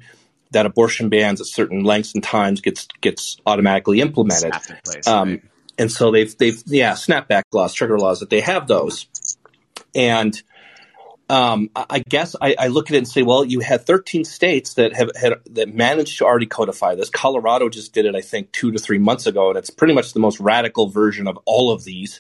that abortion bans at certain lengths and times gets gets automatically implemented. Place, um, right. And so they've they've yeah snapback laws, trigger laws that they have those, and um, I guess I, I, look at it and say, well, you had 13 states that have had that managed to already codify this. Colorado just did it, I think, two to three months ago, and it's pretty much the most radical version of all of these.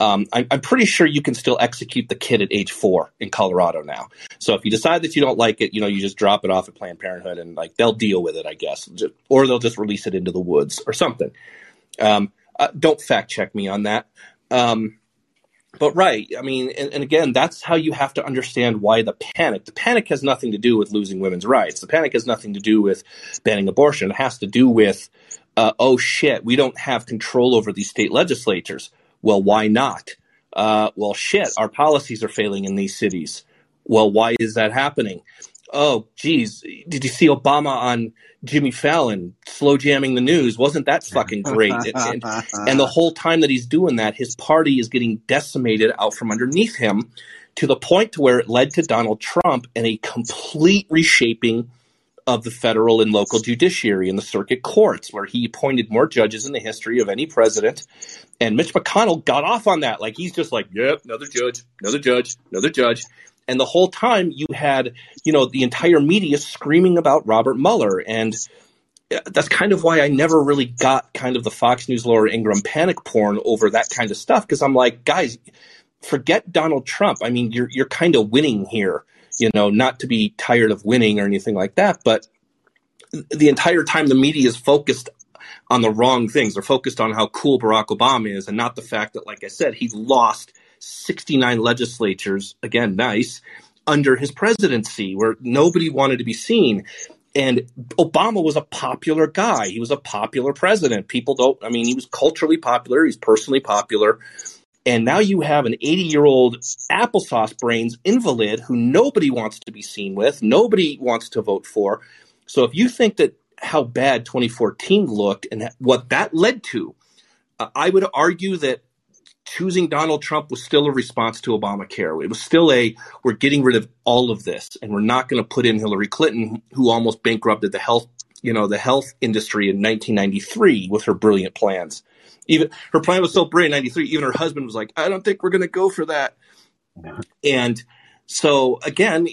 Um, I, I'm pretty sure you can still execute the kid at age four in Colorado now. So if you decide that you don't like it, you know, you just drop it off at Planned Parenthood and like they'll deal with it, I guess, or they'll just release it into the woods or something. Um, uh, don't fact check me on that. Um, but right, I mean, and, and, again, that's how you have to understand why the panic. The panic has nothing to do with losing women's rights. The panic has nothing to do with banning abortion. It has to do with, uh, oh shit, we don't have control over these state legislatures. Well, why not? Uh, well, shit, our policies are failing in these cities. Well, why is that happening? Oh, geez, did you see Obama on Jimmy Fallon slow jamming the news? Wasn't that fucking great? and, and, [LAUGHS] and the whole time that he's doing that, his party is getting decimated out from underneath him to the point to where it led to Donald Trump and a complete reshaping of the federal and local judiciary and the circuit courts, where he appointed more judges in the history of any president. And Mitch McConnell got off on that. Like he's just like, yep, another judge, another judge, another judge. And the whole time you had, you know, the entire media screaming about Robert Mueller. And uh, that's kind of why I never really got kind of the Fox News Laura Ingraham panic porn over that kind of stuff. Cause I'm like, guys, forget Donald Trump. I mean, you're, you're kind of winning here you know, not to be tired of winning or anything like that, but the entire time the media is focused on the wrong things. They're focused on how cool Barack Obama is and not the fact that, like I said, he lost 69 legislatures, again, nice, under his presidency where nobody wanted to be seen. And Obama was a popular guy. He was a popular president. People don't, I mean, he was culturally popular. He's personally popular. And now you have an 80 year old applesauce brains invalid who nobody wants to be seen with, nobody wants to vote for. So if you think that how bad 2014 looked and what that led to, uh, I would argue that choosing Donald Trump was still a response to Obamacare. It was still a we're getting rid of all of this and we're not going to put in Hillary Clinton who almost bankrupted the health, you know, the health industry in 1993 with her brilliant plans. Even her plan was so brilliant 93 even her husband was like i don't think we're going to go for that. And so again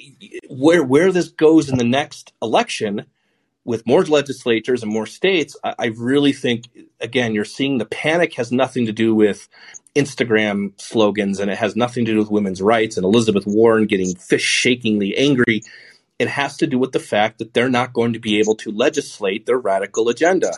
where where this goes in the next election with more legislatures and more states I, I really think again you're seeing the panic has nothing to do with instagram slogans and it has nothing to do with women's rights and elizabeth warren getting fish shakingly angry it has to do with the fact that they're not going to be able to legislate their radical agenda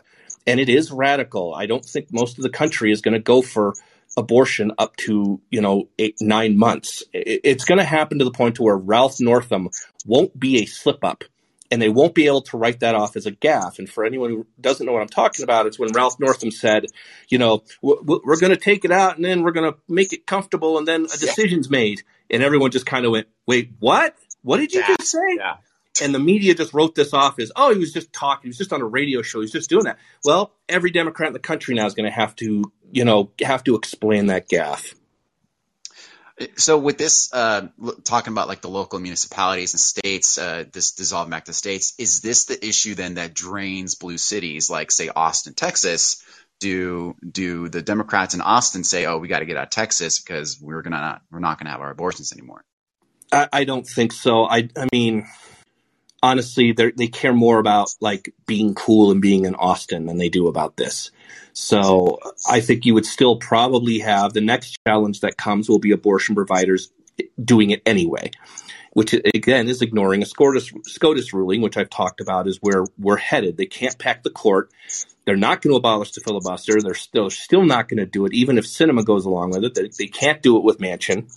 and it is radical. I don't think most of the country is going to go for abortion up to you know eight nine months. It's going to happen to the point to where Ralph Northam won't be a slip up, and they won't be able to write that off as a gaffe. And for anyone who doesn't know what I'm talking about, it's when Ralph Northam said, you know, we're going to take it out and then we're going to make it comfortable, and then a decision's made, and everyone just kind of went, wait, what? What did you yeah. just say? Yeah and the media just wrote this off as, oh, he was just talking, he was just on a radio show, he's just doing that. Well, every Democrat in the country now is going to have to, you know, have to explain that gaffe. So with this, uh, talking about like the local municipalities and states, uh, this dissolving back to states, is this the issue then that drains blue cities like say Austin, Texas? Do do the Democrats in Austin say, "Oh, we got to get out of Texas because we're gonna not, we're not gonna have our abortions anymore"? I, I don't think so. I I mean, honestly, they they care more about like being cool and being in Austin than they do about this. So I think you would still probably have the next challenge that comes will be abortion providers doing it anyway, which again is ignoring a SCOTUS, SCOTUS ruling, which I've talked about is where we're headed. They can't pack the court. They're not going to abolish the filibuster. They're still still not going to do it, even if Sinema goes along with it. They, they can't do it with Manchin,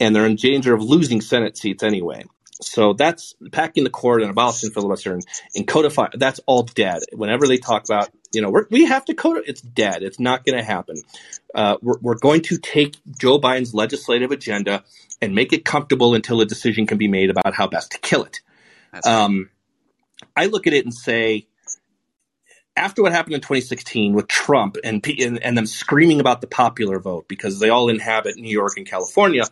and they're in danger of losing Senate seats anyway. So that's packing the court and abolishing filibuster and, and codify. That's all dead. Whenever they talk about, you know, we have to code it, it's dead. It's not going to happen. Uh, we're, we're going to take Joe Biden's legislative agenda and make it comfortable until a decision can be made about how best to kill it. Um, I look at it and say, after what happened in 2016 with Trump and, and and them screaming about the popular vote because they all inhabit New York and California,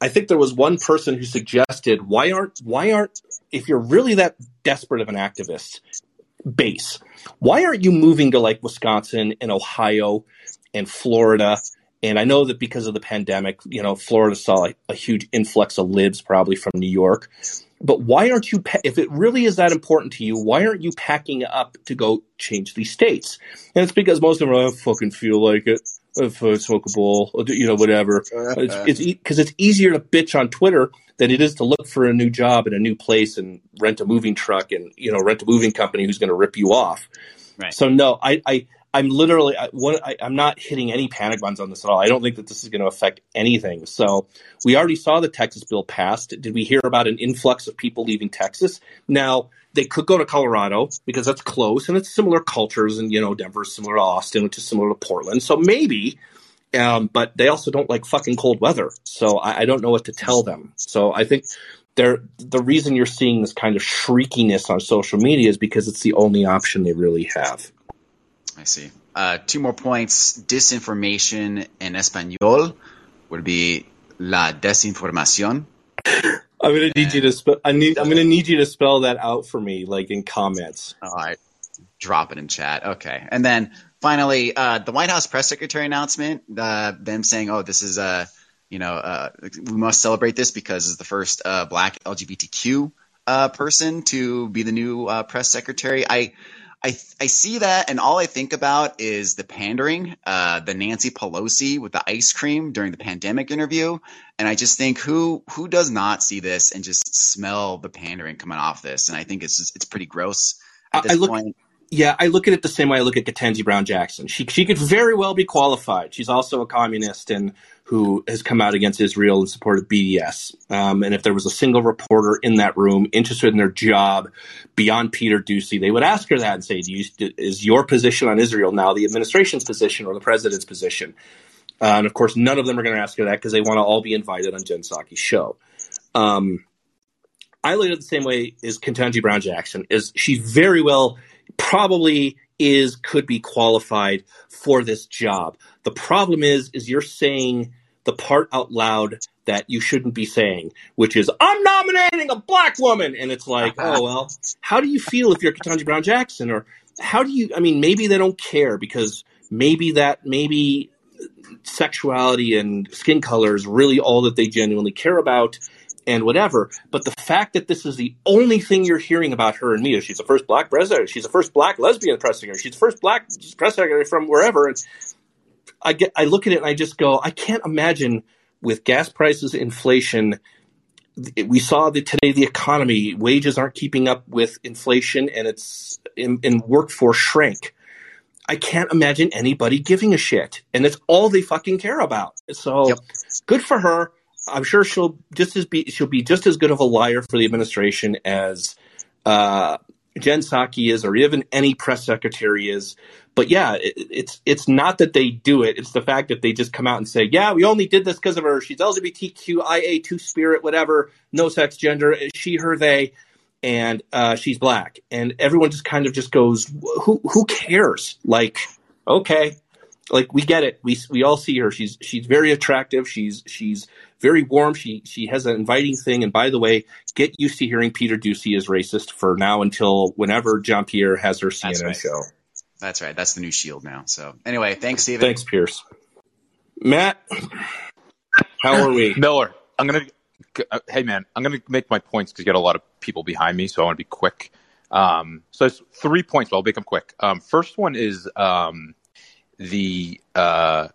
I think there was one person who suggested why aren't why aren't if you're really that desperate of an activist base, why aren't you moving to like Wisconsin and Ohio and Florida? And I know that because of the pandemic, you know, Florida saw a, a huge influx of libs probably from New York. But why aren't you, if it really is that important to you, why aren't you packing up to go change these states? And it's because most of them don't fucking feel like it I smoke a bowl, you know, whatever. It's because it's, easier to bitch on Twitter than it is to look for a new job in a new place and rent a moving truck and you know rent a moving company who's going to rip you off. Right. So no, I, I I'm literally I, what, I, am not hitting any panic buttons on this at all. I don't think that this is going to affect anything. So we already saw the Texas bill passed. Did we hear about an influx of people leaving Texas? Now they could go to Colorado because that's close and it's similar cultures, and you know Denver's similar to Austin, which is similar to Portland. So maybe, um, but they also don't like fucking cold weather. So I, I don't know what to tell them. So I think they're, the reason you're seeing this kind of shriekiness on social media is because it's the only option they really have. I see. Uh, two more points. Disinformation in Espanol would be la desinformación. I'm gonna need you to spell. I need. I'm gonna need you to spell that out for me, like in comments. All right, drop it in chat. Okay, and then finally, uh, the White House press secretary announcement. Uh, them saying, "Oh, this is a, uh, you know, uh, we must celebrate this because it's the first uh, Black LGBTQ uh, person to be the new press secretary." I I I see that, and all I think about is the pandering, uh, the Nancy Pelosi with the ice cream during the pandemic interview, and I just think who who does not see this and just smell the pandering coming off this, and I think it's just, it's pretty gross at this I look, point. Yeah, I look at it the same way I look at Ketanji Brown Jackson. She she could very well be qualified. She's also a communist and who has come out against Israel and supported BDS. Um, and if there was a single reporter in that room interested in their job beyond Peter Doocy, they would ask her that and say, you, "Is your position on Israel now the administration's position or the president's position?" Uh, and of course, none of them are going to ask her that because they want to all be invited on Jen Psaki's show. Um, I look at it the same way as Ketanji Brown Jackson. Is she very well probably is could be qualified for this job. The problem is is you're saying the part out loud that you shouldn't be saying, which is I'm nominating a black woman. And it's like, [LAUGHS] oh well, how do you feel if you're Ketanji Brown Jackson? Or how do you I mean maybe they don't care because maybe that maybe sexuality and skin color is really all that they genuinely care about and whatever. But the fact that this is the only thing you're hearing about her and me is she's the first black president, she's the first black lesbian press secretary, she's the first black press secretary from wherever. And I get, I look at it and I just go, I can't imagine with gas prices, inflation. We saw that today the economy wages aren't keeping up with inflation, and it's in, in workforce shrank. I can't imagine anybody giving a shit, and it's all they fucking care about. So, yep. good for her. I'm sure she'll just as be she'll be just as good of a liar for the administration as uh, Jen Psaki is, or even any press secretary is. But yeah, it, it's it's not that they do it; it's the fact that they just come out and say, "Yeah, we only did this because of her. She's LGBTQIA two spirit, whatever, no sex, gender, she, her, they." and uh, she's black, and everyone just kind of just goes, "Who who cares?" Like, okay, like we get it. We we all see her. She's she's very attractive. She's she's very warm. She she has an inviting thing. And by the way, get used to hearing Peter Doocy is racist for now until whenever Jean Pierre has her CNN right. show. That's right. That's the new Shield now. So anyway, thanks, Steven. Thanks, Pierce. Matt, how are we? [LAUGHS] Miller, I'm gonna. Uh, hey, man, I'm gonna make my points because you got a lot of people behind me, so I want to be quick. Um, so it's three points, but I'll make them quick. Um, first one is um, the uh,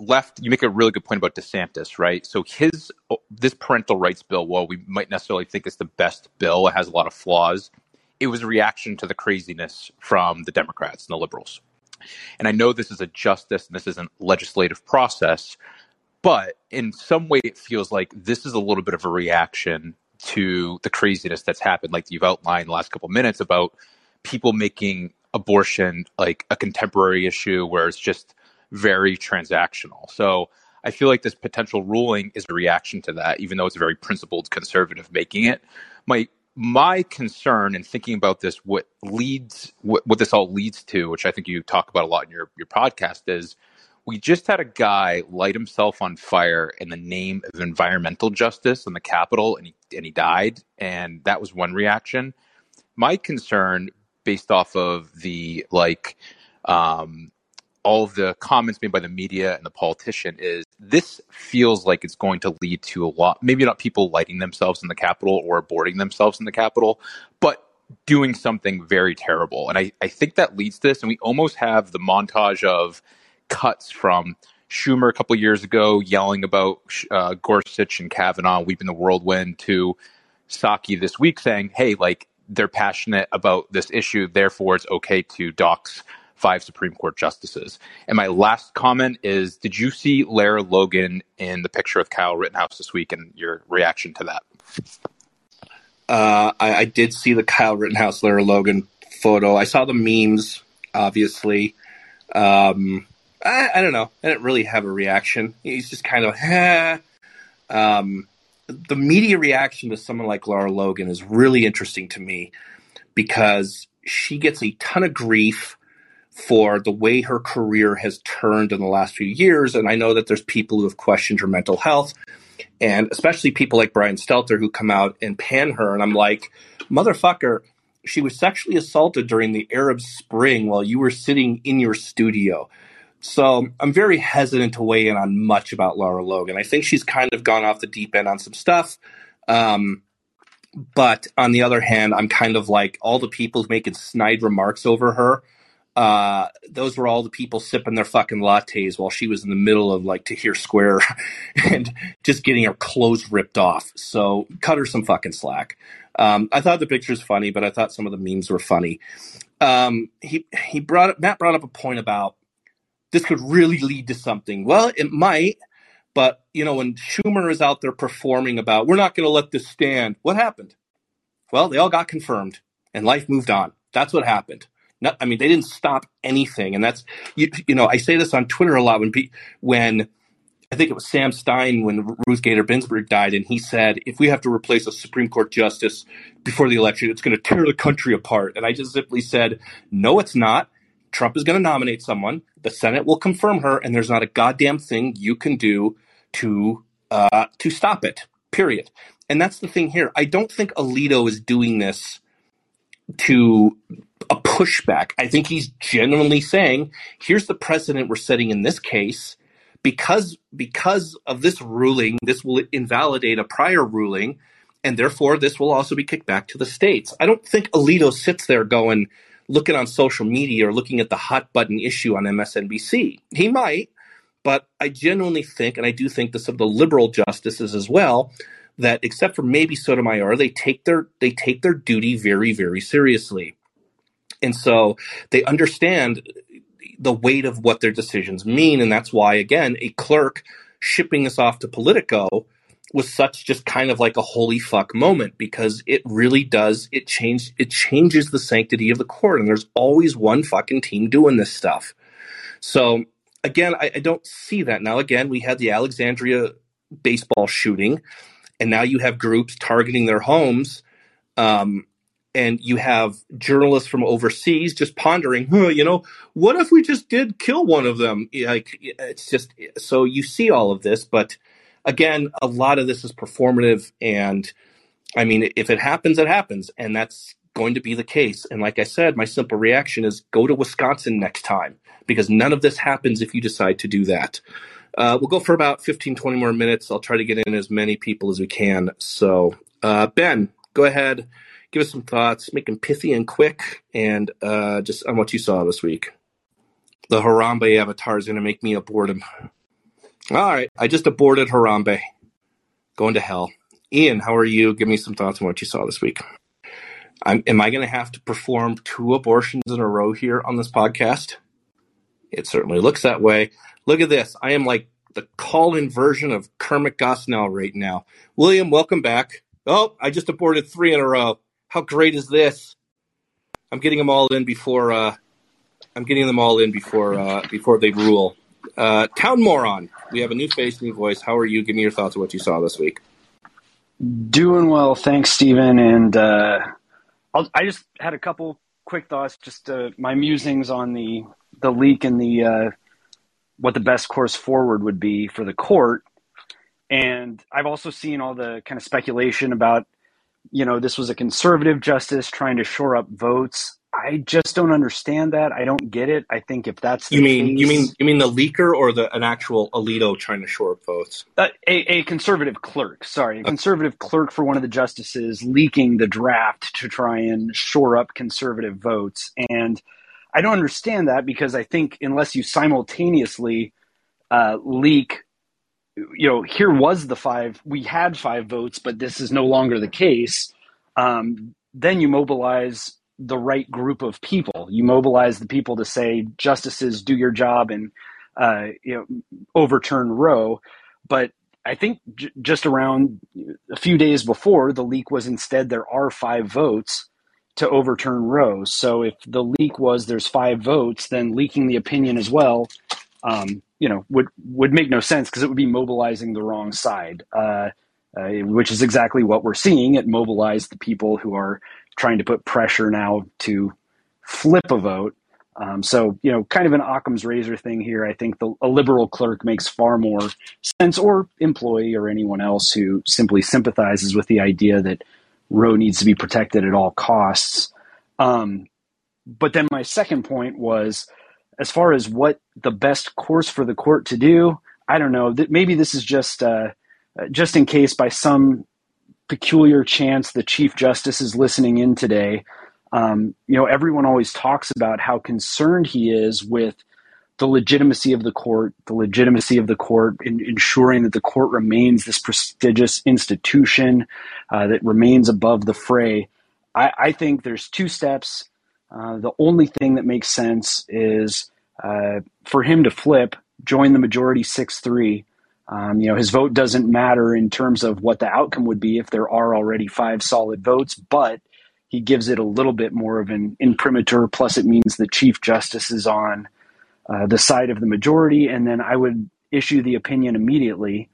left. You make a really good point about DeSantis, right? So his oh, this parental rights bill, while we might necessarily think it's the best bill, it has a lot of flaws. It was a reaction to the craziness from the Democrats and the liberals. And I know this is a justice and this is a legislative process, but in some way it feels like this is a little bit of a reaction to the craziness that's happened, like you've outlined the last couple minutes about people making abortion like a contemporary issue where it's just very transactional. So I feel like this potential ruling is a reaction to that, even though it's a very principled conservative making it. My my concern in thinking about this, what leads what, what this all leads to, which I think you talk about a lot in your, your podcast, is we just had a guy light himself on fire in the name of environmental justice in the Capitol and he and he died. And that was one reaction. My concern based off of the like um, all of the comments made by the media and the politician is this feels like it's going to lead to a lot maybe not people lighting themselves in the capitol or aborting themselves in the capitol but doing something very terrible. And i, I think that leads to this. And we almost have the montage of cuts from schumer a couple years ago yelling about uh, gorsuch and kavanaugh weeping the whirlwind to Psaki this week saying hey like they're passionate about this issue, therefore it's okay to dox five Supreme Court justices. And my last comment is Did you see Lara Logan in the picture of Kyle Rittenhouse this week and your reaction to that? Uh, I, I, did see the Kyle Rittenhouse Lara Logan photo. I saw the memes, obviously. Um, I, I, don't know. I didn't really have a reaction. He's just kind of, eh. Um, the media reaction to someone like Lara Logan is really interesting to me because she gets a ton of grief for the way her career has turned in the last few years. And I know that there's people who have questioned her mental health, and especially people like Brian Stelter who come out and pan her. And I'm like, motherfucker, she was sexually assaulted during the Arab Spring while you were sitting in your studio. So I'm very hesitant to weigh in on much about Lara Logan. I think she's kind of gone off the deep end on some stuff. Um, but on the other hand, I'm kind of like all the people making snide remarks over her. Uh, those were all the people sipping their fucking lattes while she was in the middle of like Tahrir Square [LAUGHS] and just getting her clothes ripped off. So cut her some fucking slack. Um, I thought the picture's funny, but I thought some of the memes were funny. Um, he he brought Matt brought up a point about this could really lead to something. Well, it might, but you know, when Schumer is out there performing about we're not going to let this stand, what happened? Well, they all got confirmed, and life moved on. That's what happened. Not, I mean, they didn't stop anything, and that's you. You know, I say this on Twitter a lot when when I think it was Sam Stein when Ruth Bader Ginsburg died, and he said, if we have to replace a Supreme Court justice before the election, it's going to tear the country apart. And I just simply said, no, it's not. Trump is going to nominate someone. The Senate will confirm her, and there's not a goddamn thing you can do to uh, to stop it. Period. And that's the thing here. I don't think Alito is doing this to a pushback. I think he's genuinely saying, "Here's the precedent we're setting in this case." Because because of this ruling, this will invalidate a prior ruling, and therefore this will also be kicked back to the states. I don't think Alito sits there going, looking on social media or looking at the hot button issue on MSNBC. He might, but I genuinely think, and I do think some of the liberal justices as well, that except for maybe Sotomayor, they take their they take their duty very very seriously, and so they understand the weight of what their decisions mean, and that's why again a clerk shipping us off to Politico was such just kind of like a holy fuck moment because it really does it change it changes the sanctity of the court. And there's always one fucking team doing this stuff. So again I, I, don't see that. Now again we had the alexandria baseball shooting and now you have groups targeting their homes Um, and you have journalists from overseas just pondering, huh, you know, what if we just did kill one of them? Like, it's just so you see all of this, but again, a lot of this is performative. And I mean, if it happens, it happens. And that's going to be the case. And like I said, my simple reaction is go to Wisconsin next time because none of this happens if you decide to do that. Uh, we'll go for about 15, 20 more minutes. I'll try to get in as many people as we can. So, uh, Ben, go ahead give us some thoughts, make them pithy and quick, and uh, just on what you saw this week. The Harambe avatar is going to make me abort him. All right, I just aborted Harambe. Going to hell. Ian, how are you? Give me some thoughts on what you saw this week. I'm, am I going to have to perform two abortions in a row here on this podcast? It certainly looks that way. Look at this. I am like the call in version of Kermit Gosnell right now. William, welcome back. Oh, I just aborted three in a row how great is this? I'm getting them all in before uh, I'm getting them all in before uh, before they rule. Uh, Town Moron, we have a new face, new voice. How are you? Give me your thoughts on what you saw this week. Doing well, thanks, Stephen. And uh, i just had a couple quick thoughts, just uh, my musings on the the leak and the uh, what the best course forward would be for the court. And I've also seen all the kind of speculation about you know, this was a conservative justice trying to shore up votes. I just don't understand that. I don't get it. I think if that's you mean case, you mean you mean the leaker or the an actual Alito trying to shore up votes? Uh, a, a conservative clerk, sorry, a conservative clerk for one of the justices leaking the draft to try and shore up conservative votes, and I don't understand that because I think unless you simultaneously uh, leak you know, here was the five, we had five votes, but this is no longer the case. Um, then you mobilize the right group of people. You mobilize the people to say, justices, do your job and, uh, you know, overturn Roe. But I think j- just around a few days before the leak was instead there are five votes to overturn Roe. So if the leak was there's five votes, then leaking the opinion as well um, you know, would would make no sense because it would be mobilizing the wrong side, uh, uh, which is exactly what we're seeing. It mobilized the people who are trying to put pressure now to flip a vote. Um, so, you know, kind of an Occam's razor thing here. I think the, a liberal clerk makes far more sense, or employee, or anyone else who simply sympathizes with the idea that Roe needs to be protected at all costs. Um, but then my second point was as far as what the best course for the court to do, I don't know. Maybe this is just uh, just in case by some peculiar chance the chief justice is listening in today. Um, you know, everyone always talks about how concerned he is with the legitimacy of the court, the legitimacy of the court, in ensuring that the court remains this prestigious institution uh, that remains above the fray. I, I think there's two steps uh, the only thing that makes sense is uh, for him to flip, join the majority 6 3. Um, you know, his vote doesn't matter in terms of what the outcome would be if there are already five solid votes, but he gives it a little bit more of an imprimatur. Plus, it means the Chief Justice is on uh, the side of the majority, and then I would issue the opinion immediately.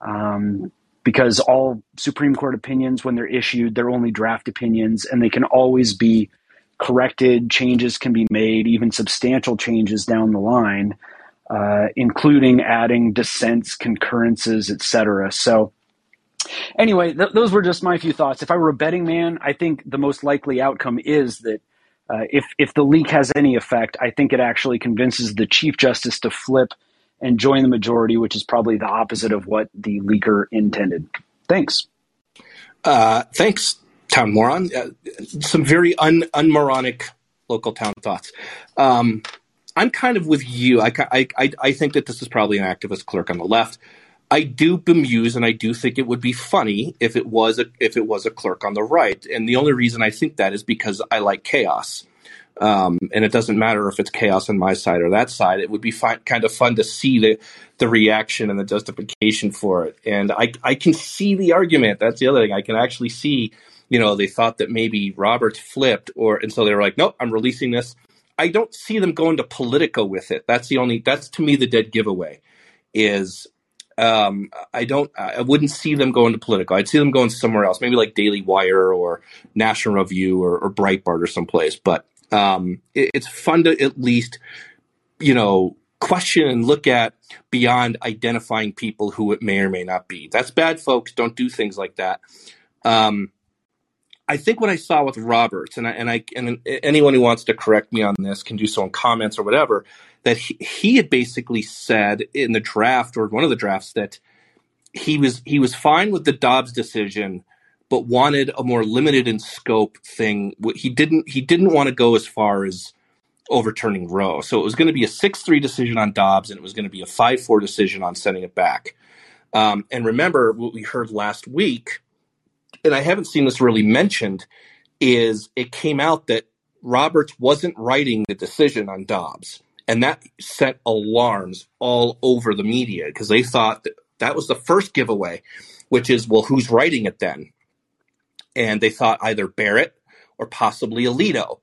Um, because all Supreme Court opinions, when they're issued, they're only draft opinions, and they can always be corrected, changes can be made, even substantial changes down the line, uh, including adding dissents, concurrences, etc. So, anyway, th- those were just my few thoughts. If I were a betting man, I think the most likely outcome is that uh, if if the leak has any effect, I think it actually convinces the chief justice to flip and join the majority, which is probably the opposite of what the leaker intended. Thanks. Uh, thanks, town moron. Uh, some very un unmoronic local town thoughts. Um, I'm kind of with you. I, I, I think that this is probably an activist clerk on the left. I do bemuse and I do think it would be funny if it was a if it was a clerk on the right. And the only reason I think that is because I like chaos. Um, and it doesn't matter if it's chaos on my side or that side. It would be kind of fun to see the the reaction and the justification for it. And I I can see the argument. That's the other thing. I can actually see you know, they thought that maybe Roberts flipped or, and so they were like, nope, I'm releasing this. I don't see them going to Politico with it. That's the only, that's to me the dead giveaway is Um, I don't. I wouldn't see them going to Politico. I'd see them going somewhere else, maybe like Daily Wire or National Review or, or Breitbart or someplace. But um, it, it's fun to at least, you know, question and look at beyond identifying people who it may or may not be. That's bad, folks. Don't do things like that. Um, I think what I saw with Roberts, and I, and I and anyone who wants to correct me on this can do so in comments or whatever, that he, he had basically said in the draft or one of the drafts that he was he was fine with the Dobbs decision, but wanted a more limited in scope thing. He didn't he didn't want to go as far as overturning Roe. So it was going to be a six three decision on Dobbs, and it was going to be a five four decision on sending it back. Um, and remember what we heard last week and I haven't seen this really mentioned, is it came out that Roberts wasn't writing the decision on Dobbs. And that set alarms all over the media because they thought that that was the first giveaway, which is, well, who's writing it then? And they thought either Barrett or possibly Alito.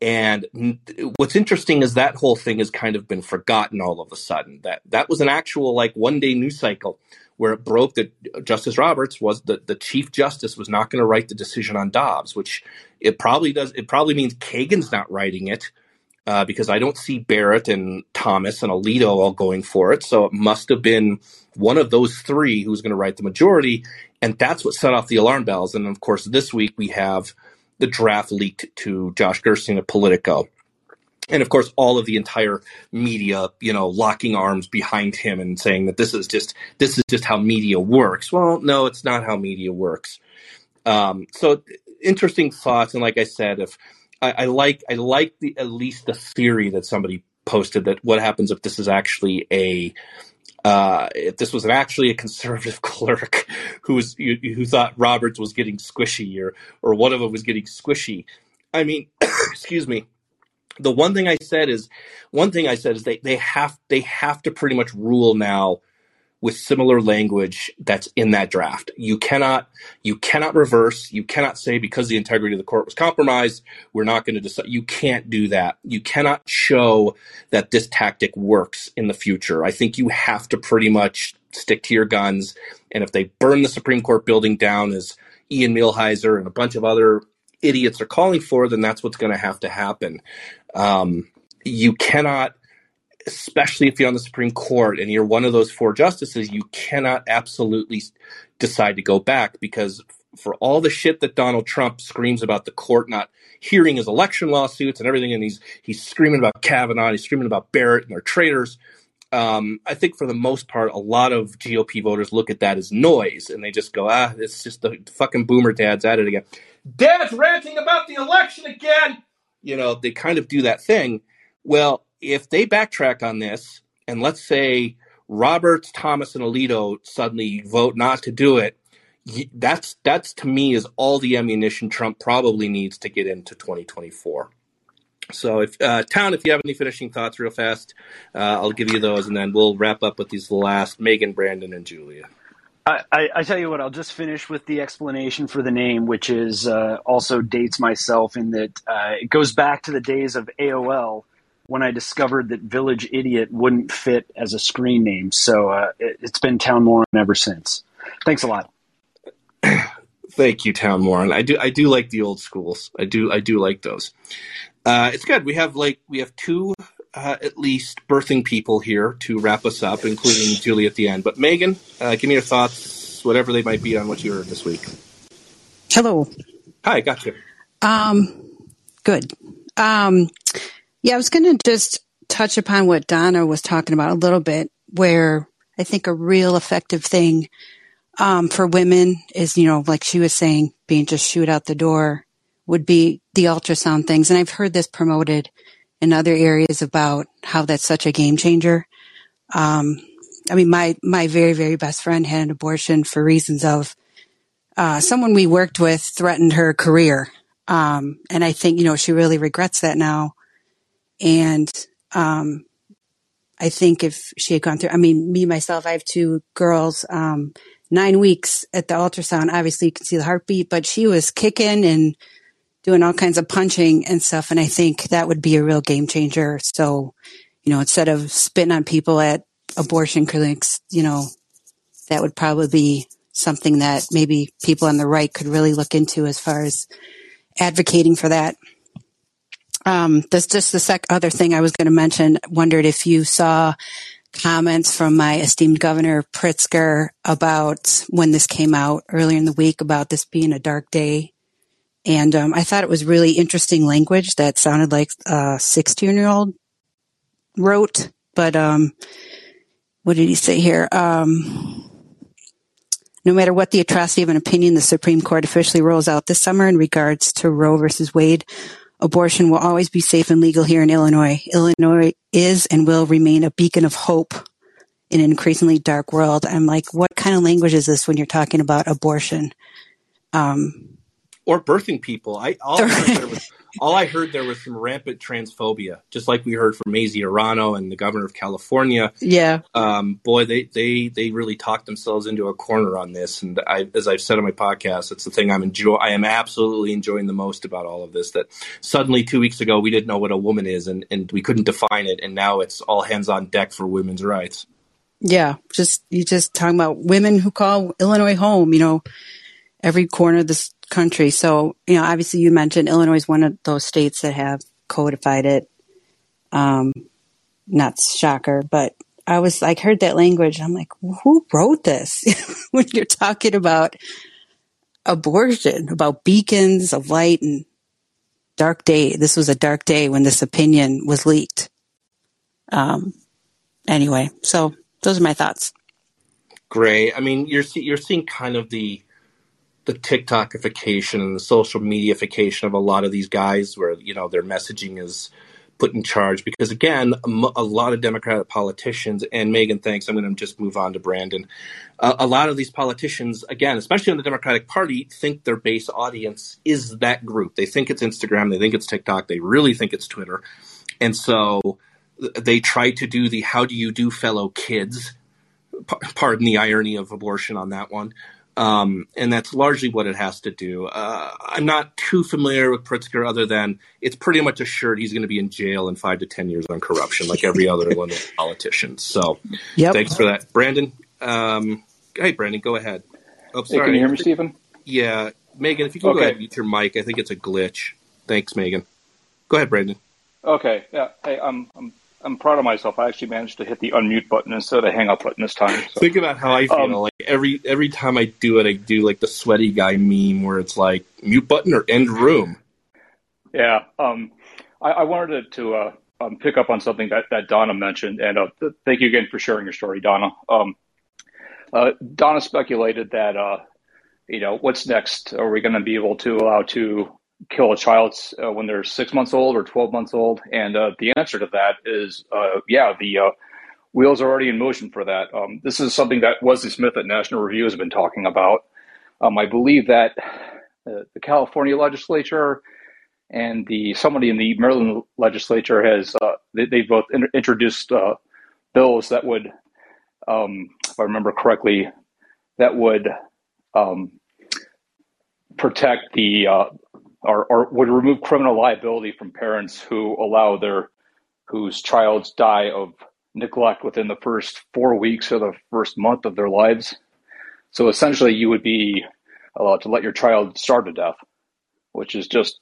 And what's interesting is that whole thing has kind of been forgotten all of a sudden. That that was an actual like one day news cycle where it broke that uh, Justice Roberts was the, the chief justice was not going to write the decision on Dobbs, which it probably does. It probably means Kagan's not writing it uh, because I don't see Barrett and Thomas and Alito all going for it. So it must have been one of those three who's going to write the majority, and that's what set off the alarm bells. And of course, this week we have the draft leaked to Josh Gerstein of Politico. And of course all of the entire media you know locking arms behind him and saying that this is just this is just how media works. Well no it's not how media works. Um, so interesting thoughts. And like i said if I, I, like i like the at least the theory that somebody posted that what happens if this is actually a uh, if this was actually a conservative [LAUGHS] clerk who was who thought Roberts was getting squishy or or one of them was getting squishy, I mean, [COUGHS] excuse me, the one thing I said is one thing I said is they, they have they have to pretty much rule now with similar language that's in that draft. You cannot you cannot reverse. You cannot say because the integrity of the court was compromised, we're not going to decide. You can't do that. You cannot show that this tactic works in the future. I think you have to pretty much stick to your guns. And if they burn the Supreme Court building down as Ian Millhiser and a bunch of other idiots are calling for, then that's what's going to have to happen. Um, you cannot, especially if you're on the Supreme Court and you're one of those four justices, you cannot absolutely decide to go back because for all the shit that Donald Trump screams about the court not hearing his election lawsuits and everything, and he's he's screaming about Kavanaugh, he's screaming about Barrett and they're traitors. Um, I think for the most part, a lot of GOP voters look at that as noise and they just go, ah, it's just the fucking boomer dads at it again. Dad's ranting about the election again you know, they kind of do that thing. Well, if they backtrack on this, and let's say Roberts, Thomas, and Alito suddenly vote not to do it, that's that's to me is all the ammunition Trump probably needs to get into 2024. So, if uh, town, if you have any finishing thoughts, real fast, uh, I'll give you those, and then we'll wrap up with these last Megan, Brandon, and Julia. I, I, tell you what, I'll just finish with the explanation for the name, which is uh, also dates myself in that uh, it goes back to the days of AOL when I discovered that Village Idiot wouldn't fit as a screen name. So uh, it, has been Town Moron ever since. Thanks a lot. [CLEARS THROAT] Thank you, Town Moron. I do I do like the old schools. I do I do like those. Uh, it's good. We have like we have two uh, at least birthing people here to wrap us up, including Julie at the end. But Megan, uh, give me your thoughts, whatever they might be, on what you heard this week. Hello. Hi, got you. Um, good. Um, yeah, I was going to just touch upon what Donna was talking about a little bit, where I think a real effective thing um, for women is, you know, like she was saying, being just shoot out the door would be the ultrasound things. And I've heard this promoted in other areas about how that's such a game changer. Um, I mean, my, my very, very best friend had an abortion for reasons of, uh, someone we worked with threatened her career. Um, and I think, you know, she really regrets that now. And, um, I think if she had gone through, I mean, me, myself, I have two girls, um, nine weeks at the ultrasound. Obviously you can see the heartbeat, but she was kicking and doing all kinds of punching and stuff. And I think that would be a real game changer. So, you know, instead of spitting on people at abortion clinics, you know, that would probably be something that maybe people on the right could really look into as far as advocating for that. Um, that's just the sec- other thing I was going to mention. Wondered if you saw comments from my esteemed governor Pritzker about when this came out earlier in the week about this being a dark day. And um, I thought it was really interesting language that sounded like a 16 year old wrote. But um, what did he say here? Um, no matter what the atrocity of an opinion the Supreme Court officially rolls out this summer in regards to Roe versus Wade, abortion will always be safe and legal here in Illinois. Illinois is and will remain a beacon of hope in an increasingly dark world. I'm like, what kind of language is this when you're talking about abortion? Um, or birthing people. I all I, heard there was, [LAUGHS] all I heard there was some rampant transphobia, just like we heard from Mazie Hirono and the governor of California. Yeah. Um, boy, they, they they really talked themselves into a corner on this. And I, as I've said on my podcast, it's the thing I'm enjoy. I am absolutely enjoying the most about all of this. That suddenly two weeks ago we didn't know what a woman is, and and we couldn't define it, and now it's all hands on deck for women's rights. Yeah, just you just talking about women who call Illinois home. You know, every corner of this country. So, you know, obviously you mentioned Illinois is one of those states that have codified it. Um, not shocker, but I was like, heard that language. I'm like, who wrote this? [LAUGHS] when you're talking about abortion, about beacons of light and dark day. This was a dark day when this opinion was leaked. Um, anyway, so those are my thoughts. Great. I mean, you're you're seeing kind of the the TikTokification and the social mediaification of a lot of these guys, where you know their messaging is put in charge. Because again, a, lot of Democratic politicians and Megan, thanks. I'm going to just move on to Brandon. Uh, a lot of these politicians, again, especially in the Democratic Party, think their base audience is that group. They think it's Instagram. They think it's TikTok. They really think it's Twitter, and so they try to do the "How do you do, fellow kids." Pardon the irony of abortion on that one. Um, and that's largely what it has to do. Uh, I'm not too familiar with Pritzker, other than it's pretty much assured he's going to be in jail in five to ten years on corruption, like every other Illinois [LAUGHS] politician. So, yep. thanks for that, Brandon. Um, hey, Brandon, go ahead. Oh, sorry. Hey, can you hear me, Stephen? Yeah, Megan, if you can okay. go ahead and mute your mic, I think it's a glitch. Thanks, Megan. Go ahead, Brandon. Okay. Yeah. Hey, I'm I'm I'm proud of myself. I actually managed to hit the unmute button instead of the hang up button this time. So. Think about how I feel. Um, like every every time I do it, I do like the sweaty guy meme where it's like mute button or end room. Yeah. Um, I, I wanted to, to uh, um, pick up on something that, that Donna mentioned, and uh, thank you again for sharing your story, Donna. Um, uh, Donna speculated that uh, you know what's next. Are we going to be able to allow to kill a child uh, when they're six months old or 12 months old? And uh, the answer to that is uh, yeah, the uh, wheels are already in motion for that. Um, this is something that Wesley Smith at National Review has been talking about. Um, I believe that uh, the California legislature and the somebody in the Maryland legislature has uh, they, they both in- introduced bills that would, um, if I remember correctly, that would um, protect the or, or would remove criminal liability from parents who allow their whose childs die of neglect within the first four weeks or the first month of their lives. So essentially, you would be allowed to let your child starve to death, which is just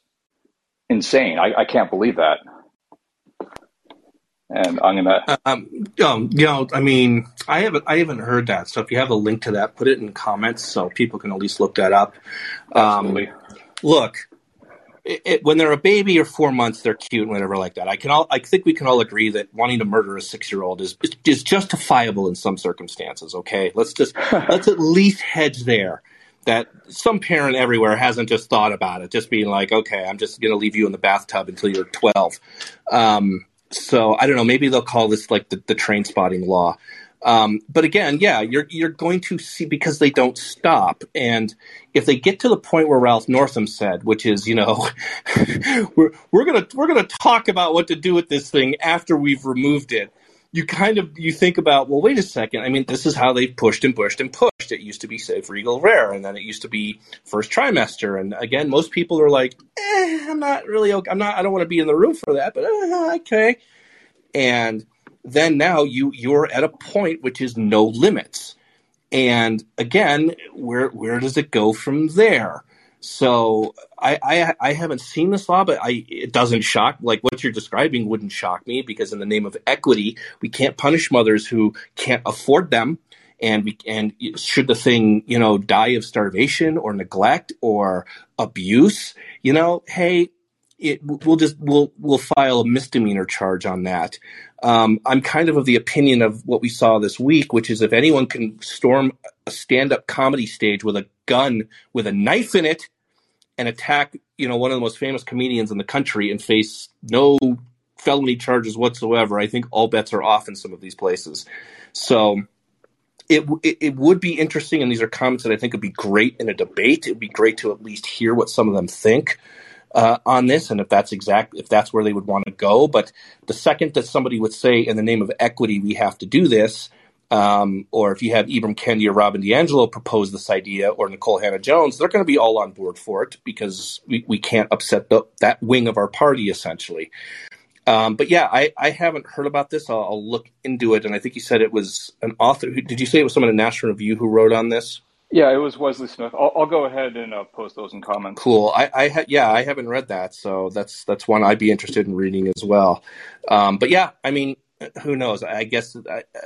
insane. I, I can't believe that. And I'm gonna. Um, um, you know, I mean, I haven't, I haven't heard that. So if you have a link to that, put it in comments so people can at least look that up. Um, Absolutely. Look, it, it, when they're a baby or four months, they're cute and whatever like that. I can all, I think we can all agree that wanting to murder a six year old is is justifiable in some circumstances. Okay, let's just [LAUGHS] let's at least hedge there. That some parent everywhere hasn't just thought about it, just being like, okay, I'm just going to leave you in the bathtub until you're 12. Um, so I don't know. Maybe they'll call this like the, the train spotting law. Um, but again, yeah, you're you're going to see because they don't stop, and if they get to the point where Ralph Northam said, which is, you know, [LAUGHS] we're we're gonna we're gonna talk about what to do with this thing after we've removed it. You kind of you think about, well, wait a second. I mean, this is how they've pushed and pushed and pushed. It used to be safe, legal, rare, and then it used to be first trimester. And again, most people are like, eh, I'm not really, okay. I'm not, I don't want to be in the room for that, but uh, okay. And then now you you're at a point which is no limits And again, where where does it go from there? So I, I I haven't seen this law, but I it doesn't shock like what you're describing wouldn't shock me because in the name of equity, we can't punish mothers who can't afford them and we, and should the thing you know die of starvation or neglect or abuse you know hey it, we'll just we'll we'll file a misdemeanor charge on that. Um, i'm kind of of the opinion of what we saw this week which is if anyone can storm a stand-up comedy stage with a gun with a knife in it and attack you know one of the most famous comedians in the country and face no felony charges whatsoever i think all bets are off in some of these places. So it, it, it would be interesting, and these are comments that I think would be great in a debate. It would be great to at least hear what some of them think uh, on this, and if that's exact, if that's where they would want to go. But the second that somebody would say, in the name of equity, we have to do this, um, or if you have Ibram Kendi or Robin DiAngelo propose this idea, or Nikole Hannah-Jones, they're going to be all on board for it because we, we can't upset the, that wing of our party, essentially. Um, but yeah, I, I haven't heard about this. I'll, I'll, look into it. And I think you said it was an author. Did you say it was someone in National Review who wrote on this? Yeah, it was Wesley Smith. I'll, I'll go ahead and uh, post those in comments. Cool. I, I ha- yeah, I haven't read that, so that's that's one I'd be interested in reading as well. Um, but yeah, I mean, who knows? I guess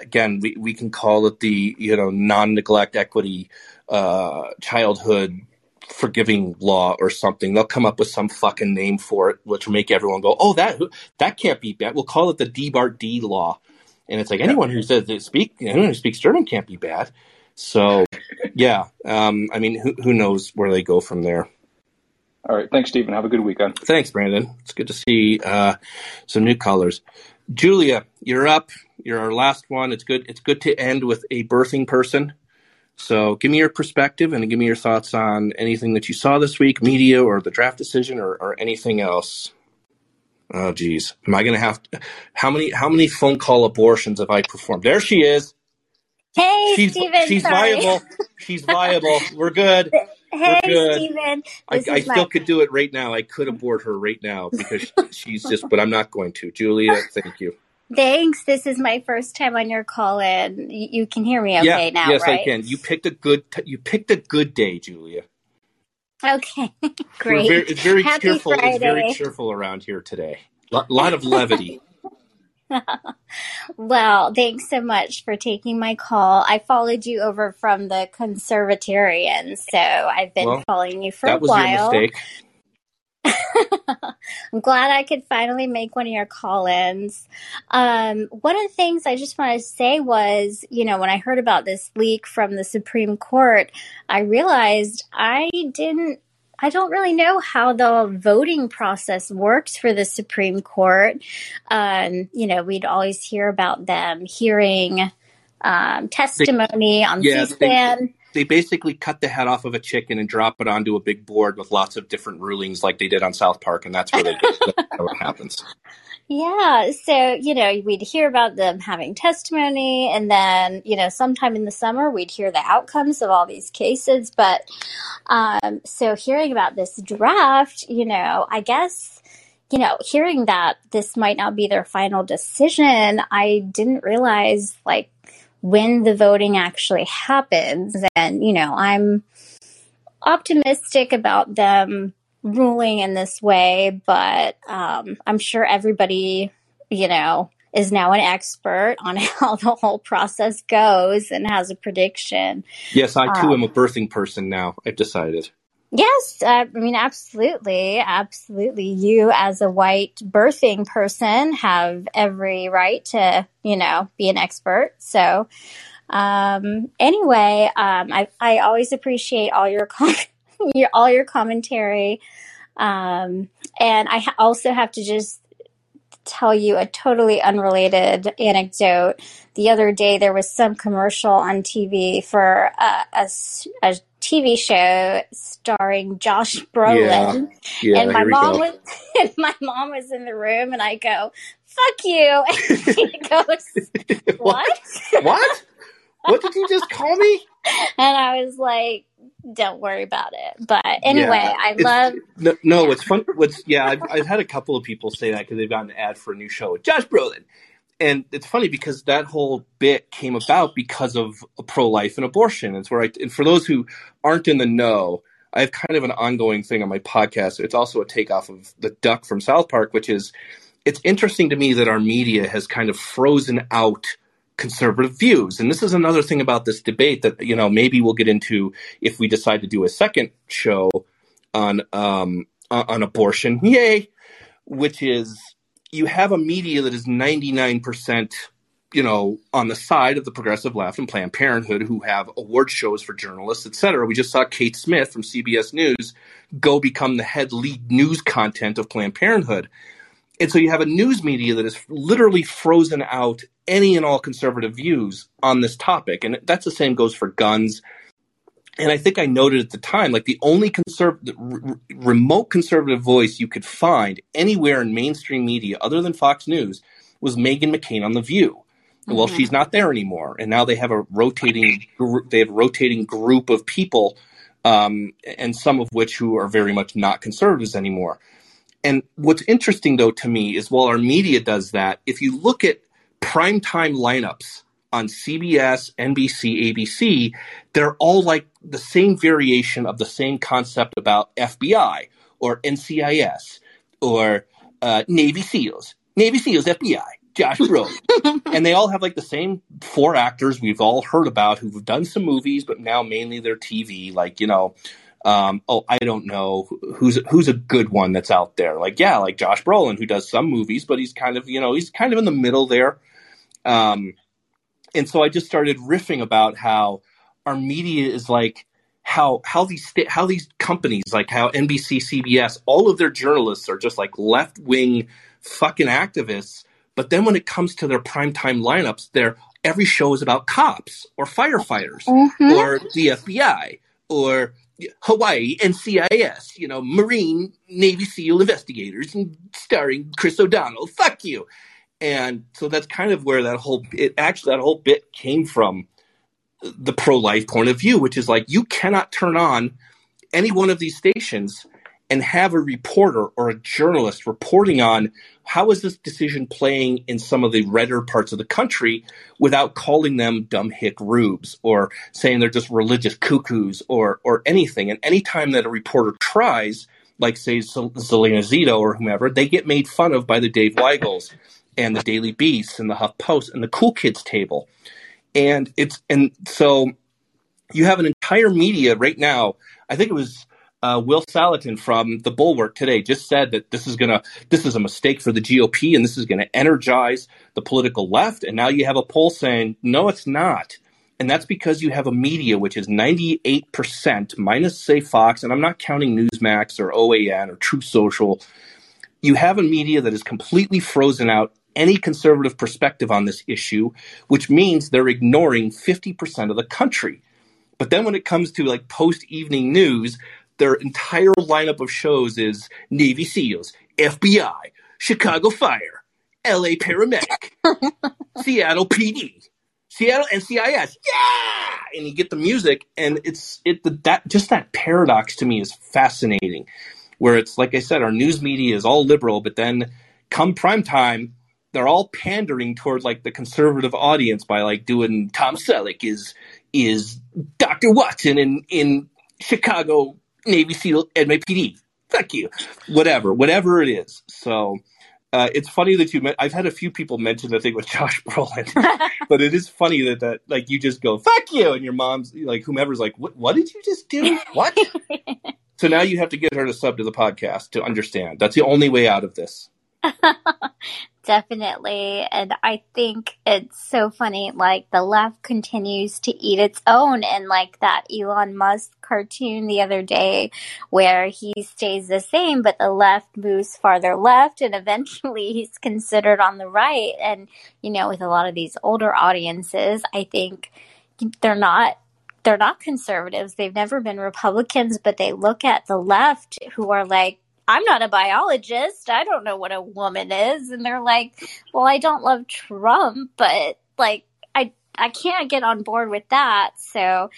again, we, we can call it the you know non neglect equity uh, childhood forgiving law or something. They'll come up with some fucking name for it, which will make everyone go, "Oh, that that can't be bad." We'll call it the DBART D law, and it's like anyone who says they speak anyone who speaks German can't be bad. So, yeah, um, I mean, who who knows where they go from there. All right, thanks, Stephen. Have a good weekend. Thanks, Brandon. It's good to see uh, some new colors. Julia, you're up. You're our last one. It's good. It's good to end with a birthing person. So give me your perspective and give me your thoughts on anything that you saw this week, media or the draft decision or, or anything else. Oh geez. Am I gonna have to, how many how many phone call abortions have I performed? There she is. Hey she's, Steven, she's sorry. viable. She's viable. We're good. [LAUGHS] Hey We're good. Steven. I, I still could do it right now. I could abort her right now because [LAUGHS] she's just but I'm not going to. Julia, thank you. thanks. This is my first time on your call in. You, can hear me okay yeah, now, yes, right? I can. You picked a good. T- you picked a good day, Julia. Okay. [LAUGHS] Great. very, it's very Happy cheerful. It's very cheerful around here today. A lot of levity. [LAUGHS] well, thanks so much for taking my call. I followed you over from the Conservatarian, so I've been Well, following you for a that was your while. mistake. [LAUGHS] I'm glad I could finally make one of your call ins. Um, one of the things I just wanted to say was, you know, when I heard about this leak from the Supreme Court, I realized I didn't. I don't really know how the voting process works for the Supreme Court. Um, you know, we'd always hear about them hearing um, testimony on Yeah, C they, SPAN. they basically cut the head off of a chicken and drop it onto a big board with lots of different rulings, like they did on South Park, and that's where they it [LAUGHS] happens. Yeah, so you know, we'd hear about them having testimony, and then you know, sometime in the summer, we'd hear the outcomes of all these cases. But um, so hearing about this draft, you know, I guess you know, hearing that this might not be their final decision, I didn't realize like when the voting actually happens, and you know, I'm optimistic about them ruling in this way, but um, I'm sure everybody, you know, is now an expert on [LAUGHS] how the whole process goes and has a prediction. Yes, I too Um, am a birthing person now. I've decided. yes, uh, I mean, absolutely, absolutely. You, as a white birthing person, have every right to, you know, be an expert. So, um, anyway, um, I I always appreciate all your [LAUGHS] com- [LAUGHS] your all your commentary, um, and I ha- also have to just tell you a totally unrelated anecdote. The other day, there was some commercial on TV for a a TV show starring Josh Brolin, yeah. and my mom go. was [LAUGHS] and my mom was in the room, and I go, "Fuck you," [LAUGHS] and she goes? "What?" What? What did you just call me? and I was like, "Don't worry about it." But anyway, Yeah, I it's love. no, no. Yeah. What's fun? What's yeah? I've, I've had a couple of people say that because they've gotten an ad for a new show, with Josh Brolin, and it's funny because that whole bit came about because of pro-life and abortion. It's where I, and for those who aren't in the know, I have kind of an ongoing thing on my podcast. It's also a takeoff of the duck from South Park, which is it's interesting to me that our media has kind of frozen out conservative views. And this is another thing about this debate that, you know, maybe we'll get into if we decide to do a second show on um, on abortion. Yay! Which is you have a media that is 99% you know on the side of the progressive left and planned parenthood who have award shows for journalists et cetera we just saw kate smith from cbs news go become the head lead news content of planned parenthood and so you have a news media that is literally frozen out any and all conservative views on this topic and that's the same goes for guns and I think I noted at the time, like the only conservative, r- remote conservative voice you could find anywhere in mainstream media other than Fox News was Meghan McCain on The View. Mm-hmm. Well, she's not there anymore, and now they have a rotating, they have a rotating group of people, um, and some of which who are very much not conservatives anymore. And what's interesting, though, to me is while our media does that, if you look at primetime lineups on CBS, NBC, ABC, they're all like the same variation of the same concept about FBI or NCIS or uh, Navy SEALs, Navy SEALs, FBI, Josh Brolin, [LAUGHS] and they all have like the same four actors we've all heard about who've done some movies, but now mainly they're TV. Like you know, um, oh, I don't know who's who's a good one that's out there. Like yeah, like Josh Brolin who does some movies, but he's kind of you know he's kind of in the middle there. Um, and so I just started riffing about how our media is like how how these how these companies like how NBC, CBS, all of their journalists are just like left wing fucking activists. But then when it comes to their primetime lineups, their every show is about cops or firefighters mm-hmm. or the FBI or Hawaii NCIS, you know, Marine Navy SEAL investigators and starring Chris O'Donnell. Fuck you. And so that's kind of where that whole it actually that whole bit came from the pro life point of view, which is like you cannot turn on any one of these stations and have a reporter or a journalist reporting on how is this decision playing in some of the redder parts of the country without calling them dumb hick rubes or saying they're just religious cuckoos or or anything. And anytime that a reporter tries, like say Salena Zito or whomever, they get made fun of by the Dave Weigels and the Daily Beast and the Huff Post and the Cool Kids table. And it's and so you have an entire media right now. I think it was uh, Will Saletan from the Bulwark today just said that this is gonna this is a mistake for the GOP and this is gonna energize the political left. And now you have a poll saying no, it's not. And that's because you have a media which is 98% minus, say, Fox, and I'm not counting Newsmax or OAN or Truth Social. You have a media that is completely frozen out any conservative perspective on this issue, which means they're ignoring 50% of the country. But then when it comes to like post evening news, their entire lineup of shows is Navy SEALs, FBI, Chicago Fire, LA Paramedic, [LAUGHS] Seattle PD, Seattle NCIS. Yeah! And you get the music and it's it the, that just that paradox to me is fascinating. Where it's like I said, our news media is all liberal, but then come prime time, they're all pandering toward like the conservative audience by like doing Tom Selleck is is Dr. Watson in in Chicago Navy SEAL NYPD. Fuck you. Whatever, whatever it is. So uh, it's funny that you met. I've had a few people mention the thing with [LAUGHS] Josh Brolin, [LAUGHS] but it is funny that that like you just go fuck you, and your mom's like whomever's like, what, what did you just do? What? [LAUGHS] so now you have to get her to sub to the podcast to understand. That's the only way out of this. Definitely. And I think it's so funny. Like the left continues to eat its own. And like that Elon Musk cartoon the other day where he stays the same, but the left moves farther left and eventually [LAUGHS] he's considered on the right. And, you know, with a lot of these older audiences, I think they're not they're not conservatives. They've never been Republicans, but they look at the left who are like I'm not a biologist. I don't know what a woman is. And they're like, well, I don't love Trump, but like, I, I can't get on board with that. So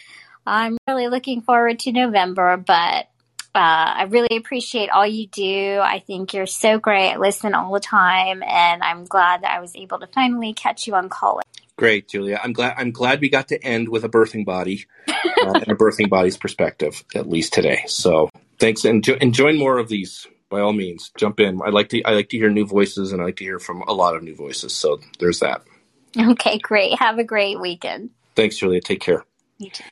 I'm really looking forward to November, but uh, I really appreciate all you do. I think you're so great. I listen all the time, and I'm glad that I was able to finally catch you on call. Great, Julia. I'm glad. I'm glad we got to end with a birthing body uh, and a birthing body's perspective, at least today. So thanks, and, jo- and join more of these by all means. Jump in. I like to. I like to hear new voices, and I like to hear from a lot of new voices. So there's that. Okay, great. Have a great weekend. Thanks, Julia. Take care. You too.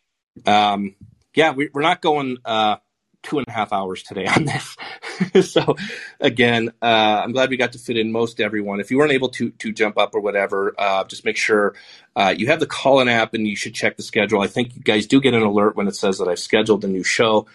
Um, yeah, we, we're not going uh, two and a half hours today on this. [LAUGHS] so again, uh, I'm glad we got to fit in most everyone. If you weren't able to to jump up or whatever, uh, just make sure uh, you have the call-in app and you should check the schedule. I think you guys do get an alert when it says that I've scheduled a new show.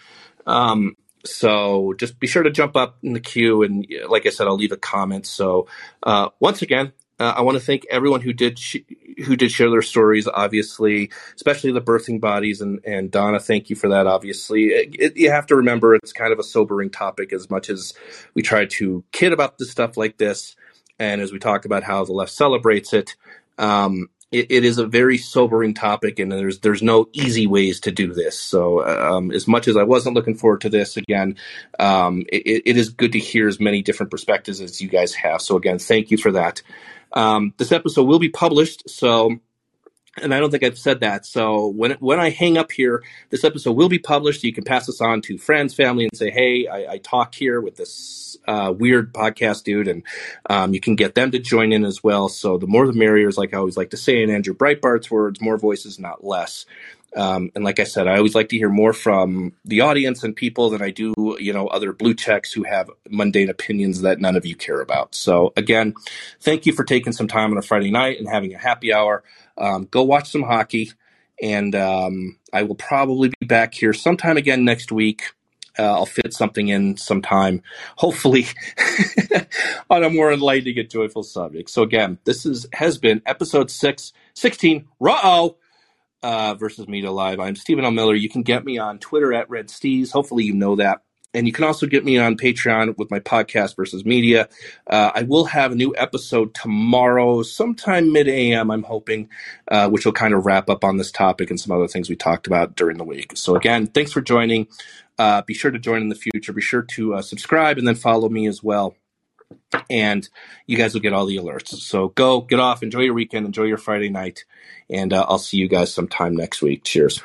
Um, so just be sure to jump up in the queue, and like I said, I'll leave a comment. So uh, once again, uh, I want to thank everyone who did sh- who did share their stories. Obviously, especially the birthing bodies and and Donna. Thank you for that. Obviously, it, it, you have to remember it's kind of a sobering topic. As much as we try to kid about the stuff like this, and as we talk about how the left celebrates it, um, it, it is a very sobering topic, and there's there's no easy ways to do this. So, um, as much as I wasn't looking forward to this, again, um, it, it is good to hear as many different perspectives as you guys have. So, again, thank you for that. Um, this episode will be published, so and I don't think I've said that. So when when I hang up here, this episode will be published. You can pass this on to friends, family, and say, "Hey, I, I talked here with this uh, weird podcast dude," and um, you can get them to join in as well. So the more the merrier, is like I always like to say in Andrew Breitbart's words: "More voices, not less." Um, and like I said, I always like to hear more from the audience and people than I do, you know, other blue checks who have mundane opinions that none of you care about. So again, thank you for taking some time on a Friday night and having a happy hour. Um, go watch some hockey, and um, I will probably be back here sometime again next week. Uh, I'll fit something in sometime, hopefully, [LAUGHS] on a more enlightening and joyful subject. So again, this is has been episode six, 16, Ruh-oh, uh, versus Media Live. I'm Stephen L. Miller. You can get me on Twitter at Red Steez. Hopefully you know that. And you can also get me on Patreon with my podcast versus media. Uh, I will have a new episode tomorrow, sometime mid AM, I'm hoping, uh, which will kind of wrap up on this topic and some other things we talked about during the week. So, again, thanks for joining. Uh, be sure to join in the future. Be sure to uh, subscribe and then follow me as well. And you guys will get all the alerts. So go, get off, enjoy your weekend, enjoy your Friday night, and uh, I'll see you guys sometime next week. Cheers.